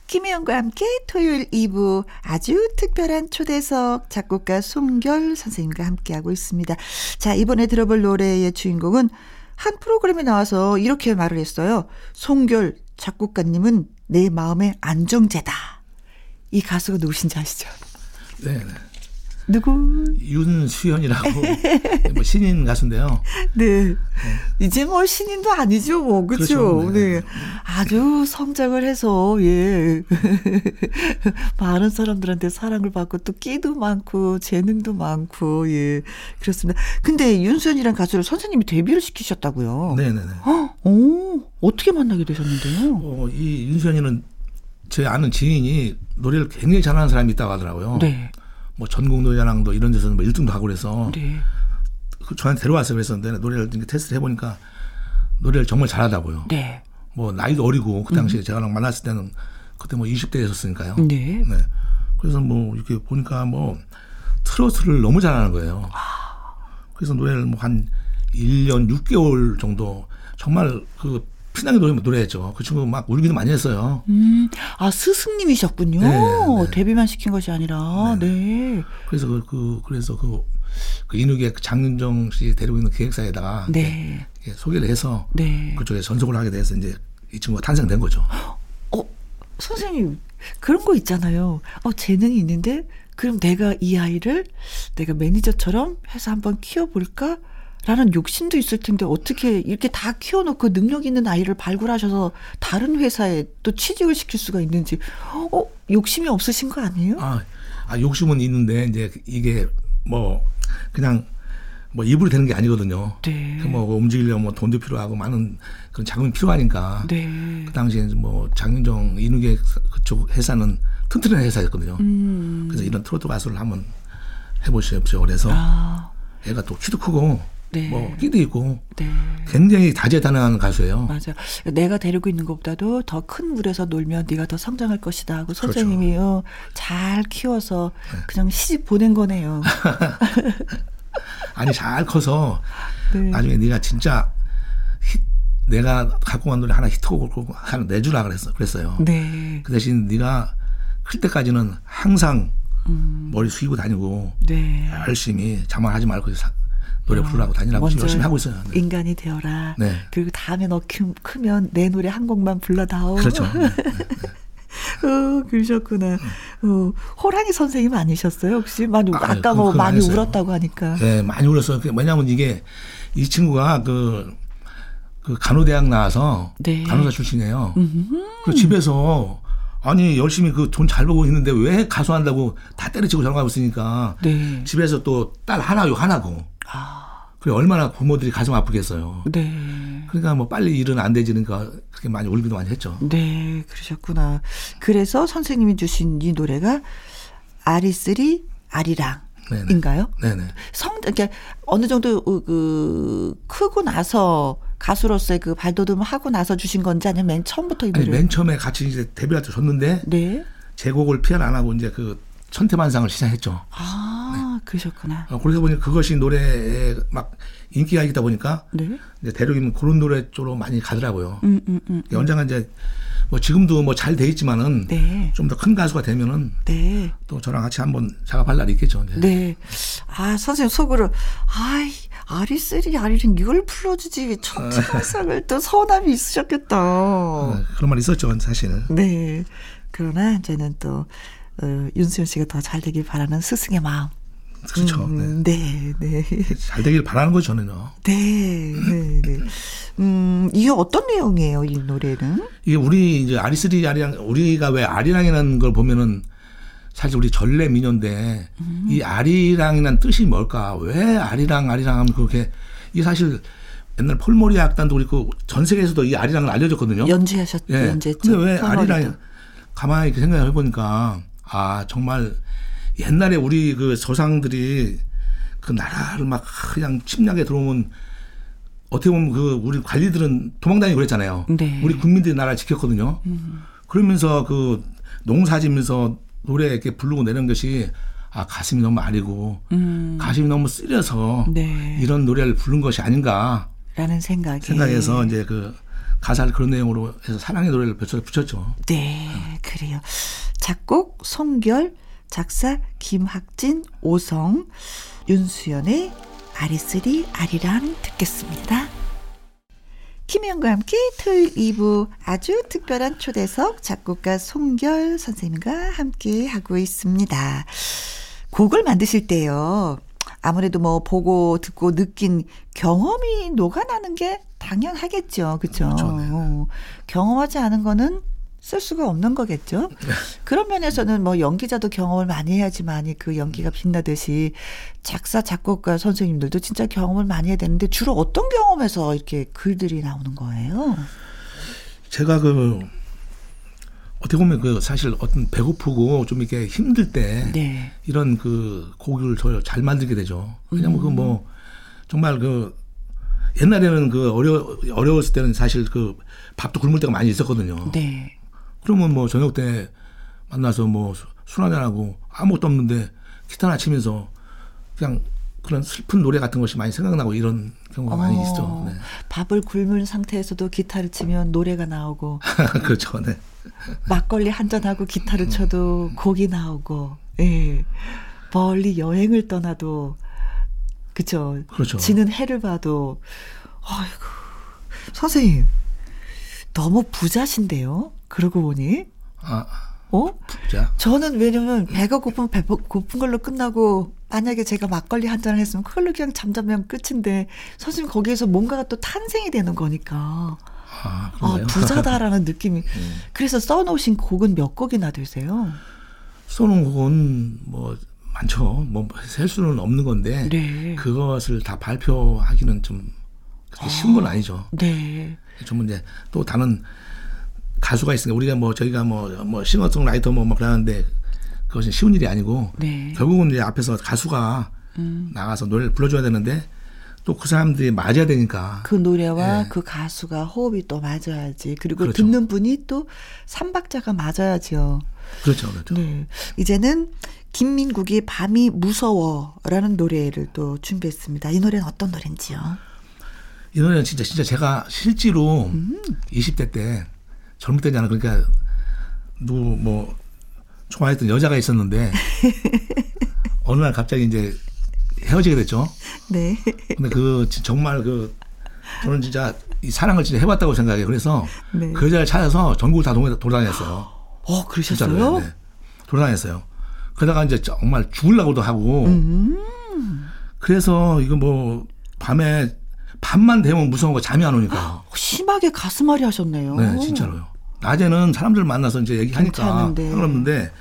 김혜영과 함께 토요일 2부 아주 특별한 초대석 작곡가 송결 선생님과 함께하고 있습니다. 자, 이번에 들어볼 노래의 주인공은 한 프로그램에 나와서 이렇게 말을 했어요. 송결 작곡가님은 내 마음의 안정제다. 이 가수가 누구신지 아시죠? 네. 네. 누구? 윤수현이라고 뭐 신인 가수인데요. 네. 네. 이제 뭐 신인도 아니죠, 뭐 그렇죠. 그렇죠. 네. 네. 아주 성장을 해서 예 많은 사람들한테 사랑을 받고 또 끼도 많고 재능도 많고 예 그렇습니다. 근데 윤수현이란 가수를 선생님이 데뷔를 시키셨다고요? 네 네 네. 어, 오 어떻게 만나게 되셨는데요? 어, 이 윤수현이는 제 아는 지인이 노래를 굉장히 잘하는 사람이 있다고 하더라고요. 네. 뭐 전국 노래자랑도 이런 데서는 뭐 1등도 하고 그래서 네. 그 저한테 데려왔어요. 그랬었는데 노래를 테스트 해보니까 노래를 정말 잘하다고요. 네. 뭐 나이도 어리고 그 당시에 음. 제가 만났을 때는 그때 뭐 20대였었으니까요. 네. 네. 그래서 뭐 이렇게 보니까 뭐 트로트를 너무 잘하는 거예요. 그래서 노래를 뭐 한 1년 6개월 정도 정말 그 신나게 노래, 노래했죠. 그 친구 막 울기도 많이 했어요. 음, 아, 스승님이셨군요. 네, 네. 데뷔만 시킨 것이 아니라. 네. 네. 그래서 그, 그, 그래서 그, 그 인욱의 그 장윤정 씨 데리고 있는 기획사에다가 네. 소개를 해서 네. 그쪽에 전속을 하게 돼서 이제 이 친구가 탄생된 거죠. 어, 선생님, 그런 거 있잖아요. 어, 재능이 있는데, 그럼 내가 이 아이를 내가 매니저처럼 해서 한번 키워볼까? 라는 욕심도 있을 텐데 어떻게 이렇게 다 키워놓고 능력 있는 아이를 발굴하셔서 다른 회사에 또 취직을 시킬 수가 있는지 어 욕심이 없으신 거 아니에요? 아, 아 욕심은 있는데 이제 이게 뭐 그냥 뭐 입으로 되는 게 아니거든요. 네. 그뭐 움직이려면 뭐 돈도 필요하고 많은 그런 자금이 필요하니까. 네. 그 당시에 뭐 장윤정 인후계 그쪽 회사는 튼튼한 회사였거든요. 음. 그래서 이런 트로트 가수를 한번 해보시죠. 그래서 아. 애가 또 키도 크고 네. 뭐 끼도 있고 네. 굉장히 다재다능한 가수예요. 맞아. 내가 데리고 있는 것보다도 더 큰 물에서 놀면 네가 더 성장할 것이다 하고 그렇죠. 선생님이요 잘 키워서 네. 그냥 시집 보낸 거네요. 아니 잘 커서 네. 나중에 네가 진짜 히, 내가 갖고 간 노래 하나 히트곡을 하나 내주라 그랬어 그랬어요. 네. 그 대신 네가 클 때까지는 항상 음. 머리 숙이고 다니고 네. 열심히 자만하지 말고 노래 어, 부르라고 다니라고 열심히 하고 있어요. 네. 인간이 되어라. 네. 그리고 다음에 너 크면 내 노래 한 곡만 불러다오. 그렇죠. 네, 네, 네. 어, 그러셨구나. 어, 호랑이 선생님 아니셨어요? 혹시 많이 아, 아까 뭐 많이 울었다고 하니까. 네, 많이 울었어요. 왜냐하면 이게 이 친구가 그, 그 간호대학 나와서 네. 간호사 출신이에요. 그 집에서 아니 열심히 그 돈 잘 벌고 있는데 왜 가수한다고 다 때려치고 전화하고 있으니까 네. 집에서 또 딸 하나 요 하나고. 아. 그래 얼마나 부모들이 가슴 아프겠어요. 네. 그러니까 뭐 빨리 일은 안 되지니까 그렇게 많이 울기도 많이 했죠. 네, 그러셨구나. 그래서 선생님이 주신 이 노래가 아리쓰리 아리랑. 인가요? 네네. 성, 이렇게 어느 정도 그 크고 나서 가수로서의 그 발돋움을 하고 나서 주신 건지 아니면 맨 처음부터 이 노래? 아니, 맨 처음에 같이 이제 데뷔할 때 줬는데 네. 제곡을 피안 안 하고 이제 그 천태만상을 시작했죠. 아, 네. 그러셨구나. 어, 그러다 보니 그것이 노래에 막 인기가 있다 보니까 네. 이제 대륙이면 그런 노래 쪽으로 많이 가더라고요. 음, 음, 음, 음. 언젠가 이제 뭐 지금도 뭐 잘 돼 있지만은 네. 좀더 큰 가수가 되면은 네. 또 저랑 같이 한번 작업할 날이 있겠죠. 네. 네. 아 선생님 속으로 아이 아리쓰리 아리는 이걸 불러주지 천천상을 또 서남이 있으셨겠다. 어, 그런 말 있었죠 사실. 네. 그러나 이제는 또 어, 윤수연 씨가 더 잘 되길 바라는 스승의 마음. 그렇죠. 음, 네. 네, 네. 잘 되길 바라는 거죠, 저는요. 네, 네, 네. 음, 이게 어떤 내용이에요, 이 노래는? 이게 우리 이제 아리스리 아리랑, 우리가 왜 아리랑이라는 걸 보면은 사실 우리 전래 민요인데 음. 이 아리랑이라는 뜻이 뭘까? 왜 아리랑, 아리랑 하면 그렇게 이게 사실 옛날 폴모리 악단도 그렇고 전 세계에서도 이 아리랑을 알려줬거든요. 연주하셨, 예. 연주했죠. 근데 왜 아리랑, 가만히 이렇게 생각을 해보니까 아 정말 옛날에 우리 그 조상들이 그 나라를 막 그냥 침략에 들어오면 어떻게 보면 그 우리 관리들은 도망다니고 그랬잖아요. 네. 우리 국민들이 나라를 지켰거든요. 음. 그러면서 그 농사지면서 노래 이렇게 부르고 내는 것이 아 가슴이 너무 아리고 음. 가슴이 너무 쓰려서 네. 이런 노래를 부른 것이 아닌가라는 생각이 생각해서 이제 그 가사를 그런 내용으로 해서 사랑의 노래를 붙였죠. 네, 그래요. 작곡 송결, 작사 김학진, 오성, 윤수연의 아리쓰리 아리랑 듣겠습니다. 김혜영과 함께 토요일 2부 아주 특별한 초대석 작곡가 송결 선생님과 함께 하고 있습니다. 곡을 만드실 때요. 아무래도 뭐 보고 듣고 느낀 경험이 녹아나는 게 당연하겠죠. 그렇죠. 그렇죠. 경험하지 않은 거는 쓸 수가 없는 거겠죠. 그런 면에서는 뭐 연기자도 경험을 많이 해야지만이 그 연기가 빛나듯이 작사 작곡가 선생님들도 진짜 경험을 많이 해야 되는데 주로 어떤 경험에서 이렇게 글들이 나오는 거예요? 제가 그 어떻게 보면 그 사실 어떤 배고프고 좀 이렇게 힘들 때 네. 이런 그 곡을 잘 만들게 되죠. 왜냐면 음. 그뭐 정말 그 옛날에는 그 어려 어려웠을 때는 사실 그 밥도 굶을 때가 많이 있었거든요. 네. 그러면 뭐 저녁 때 만나서 뭐 술 한잔하고 아무것도 없는데 기타 나 치면서 그냥 그런 슬픈 노래 같은 것이 많이 생각나고 이런 경우가 어, 많이 있죠. 네. 밥을 굶은 상태에서도 기타를 치면 노래가 나오고. 그렇죠. 네. 막걸리 한 잔하고 기타를 쳐도 곡이 나오고. 예. 멀리 여행을 떠나도 그쵸. 그렇죠. 지는 해를 봐도 아이고 선생님 너무 부자신데요. 그러고 보니. 아. 어? 부자. 저는 왜냐면 배가 고프면 배 고픈 걸로 끝나고 만약에 제가 막걸리 한 잔을 했으면 그걸로 그냥 잠자면 끝인데 선생님 거기에서 뭔가가 또 탄생이 되는 거니까. 아, 아 부자다라는 느낌이. 음. 그래서 써놓으신 곡은 몇 곡이나 되세요? 써놓은 곡은 뭐 많죠. 뭐 셀 수는 없는 건데 네. 그것을 다 발표하기는 좀 그렇게 쉬운 건 아, 아니죠. 네. 좀 이제 또 다른 가수가 있으니까 우리가 뭐 저희가 뭐, 뭐 싱어송라이터 뭐, 뭐 그러는데 그것은 쉬운 일이 아니고 네. 결국은 이제 앞에서 가수가 음. 나가서 노래를 불러줘야 되는데 또 그 사람들이 맞아야 되니까 그 노래와 네. 그 가수가 호흡이 또 맞아야지 그리고 그렇죠. 듣는 분이 또 삼박자가 맞아야죠. 그렇죠, 그렇죠. 네. 이제는 김민국이 밤이 무서워라는 노래를 또 준비했습니다. 이 노래는 어떤 노래인지요? 이 노래는 진짜 진짜 제가 실제로 음. 20대 때 젊을 때잖아. 그러니까 누구 뭐 좋아했던 여자가 있었는데 어느 날 갑자기 이제 헤어지게 됐죠. 네. 근데 그 정말 그 저는 진짜 이 사랑을 진짜 해봤다고 생각해요. 그래서 네. 그 여자를 찾아서 전국을 다 돌아다녔어요. 어, 그러셨어요? 네. 돌아다녔어요. 그러다가 이제 정말 죽을라고도 하고. 음. 그래서 이거 뭐 밤에 밤만 되면 무서운 거 잠이 안 오니까. 심하게 가슴앓이 하셨네요. 네, 진짜로요. 낮에는 사람들 만나서 이제 얘기하니까 상관없는데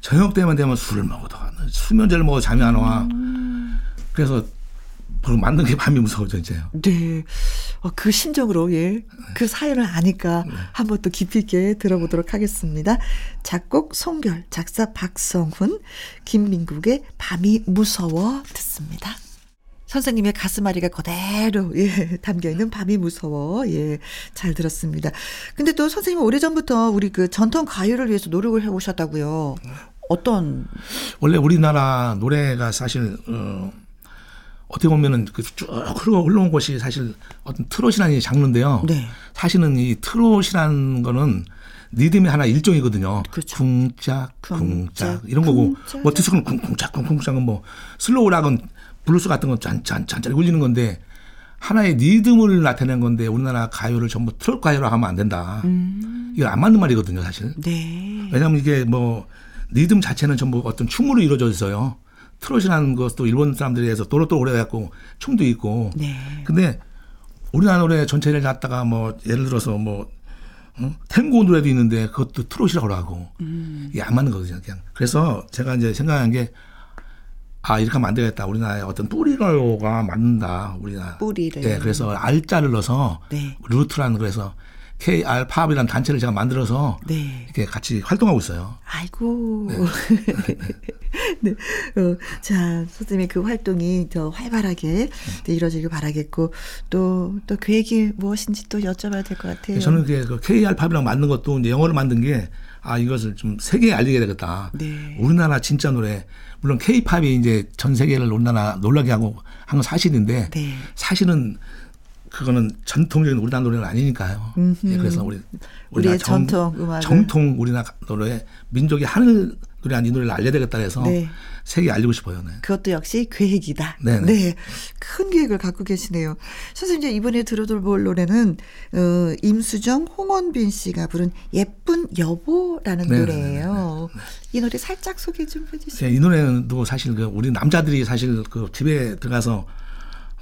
저녁 때만 되면 술을 먹어도 수면제를 먹어 잠이 안 와. 음. 그래서 만든 게 밤이 무서워져 이제. 네. 어, 그 심정으로 예. 그 사연을 아니까 네. 한번 또 깊이 있게 들어보도록 하겠습니다. 작곡 송결, 작사 박성훈, 김민국의 밤이 무서워 듣습니다. 선생님의 가슴앓이가 그대로 예, 담겨 있는 밤이 무서워 예, 잘 들었습니다. 근데 또 선생님 오래 전부터 우리 그 전통 가요를 위해서 노력을 해 오셨다고요. 어떤 원래 우리나라 노래가 사실 어 어떻게 보면은 그쭉 흘러 흘러온 것이 사실 어떤 트롯이라는 장르인데요. 네. 사실은 이 트롯이라는 거는 리듬이 하나 일종이거든요. 그렇죠. 쿵짝, 쿵짝, 이런 거고, 디스코는 쿵쿵짝, 쿵쿵짝은 뭐 slow rock은 블루스 같은 건 짠짠 짠짠 울리는 건데 하나의 리듬을 나타내는 건데 우리나라 가요를 전부 트롯 가요로 하면 안 된다. 음. 이거 안 맞는 말이거든요, 사실. 네. 왜냐하면 이게 뭐 리듬 자체는 전부 어떤 춤으로 이루어져 있어요. 트롯이라는 것도 일본 사람들에 해서 또로또 오래갖고 춤도 있고. 네. 근데 우리나라 노래 전체를 갖다가 뭐 예를 들어서 뭐 어? 탱고 노래도 있는데 그것도 트롯이라고 하고 음. 이게 안 맞는 거거든요. 그냥 그래서 제가 이제 생각한 게 아, 이렇게 하면 안 되겠다. 우리나라의 어떤 뿌리가요가 맞는다. 우리나라. 뿌리를. 네, 그래서 R자를 넣어서 네. root라는 그래서 KR 팝이라는 단체를 제가 만들어서 네. 이렇게 같이 활동하고 있어요. 아이고. 네. 네. 어, 자, 선생님의 그 활동이 더 활발하게 네. 이루어지길 바라겠고 또, 또 계획이 무엇인지 또 여쭤봐야 될 것 같아요. 저는 그 KR 팝이랑 만든 것도 이제 영어로 만든 게 아, 이것을 좀 세계에 알리게 되겠다. 네. 우리나라 진짜 노래 물론 케이팝이 이제 전 세계를 놀라나 놀라게 하고 한 건 사실인데 네. 사실은 그거는 전통적인 우리나라 노래는 아니니까요. 예, 그래서 우리 우리의 정, 전통 음악 정통 우리나라 노래 민족이 하늘 노래 이 노래를 알려야 되겠다 해서 네. 세계 알리고 싶어요. 네. 그것도 역시 계획이다. 네네. 네. 큰 계획을 갖고 계시네요. 선생님 이번에 들어볼 노래는 어, 임수정, 홍원빈 씨가 부른 예쁜 여보라는 네네네. 노래예요. 네네. 이 노래 살짝 소개 좀 해주세요. 네, 이 노래는 또 사실 그 우리 남자들이 사실 그 집에 들어가서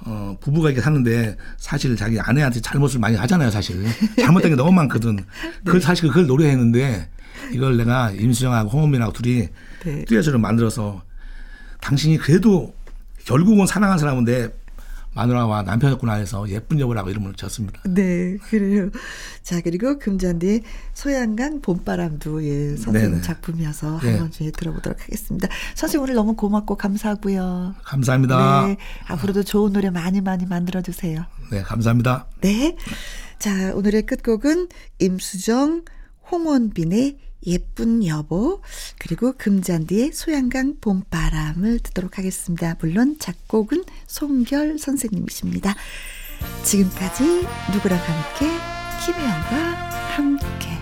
어, 부부가 이렇게 사는데 사실 자기 아내한테 잘못을 많이 하잖아요, 사실. 잘못된 게 너무 많거든. 네. 그걸 사실 그걸 노래했는데 이걸 내가 임수정하고 홍원빈하고 둘이 네. 듀엣으로 만들어서 당신이 그래도 결국은 사랑한 사람인데 마누라와 남편이었구나 해서 예쁜 여보라고 이름을 지었습니다. 네, 그래요. 자, 그리고 금잔디의 소양강 봄바람도 예, 선생님 네네. 작품이어서 네. 한번 좀 들어보도록 하겠습니다. 선생님 오늘 너무 고맙고 감사하고요. 감사합니다. 네, 앞으로도 좋은 노래 많이 많이 만들어 주세요. 네, 감사합니다. 네. 자, 오늘의 끝곡은 임수정, 홍원빈의 예쁜 여보 그리고 금잔디의 소양강 봄바람을 듣도록 하겠습니다. 물론 작곡은 송결 선생님이십니다. 지금까지 누구랑 함께 김혜영과 함께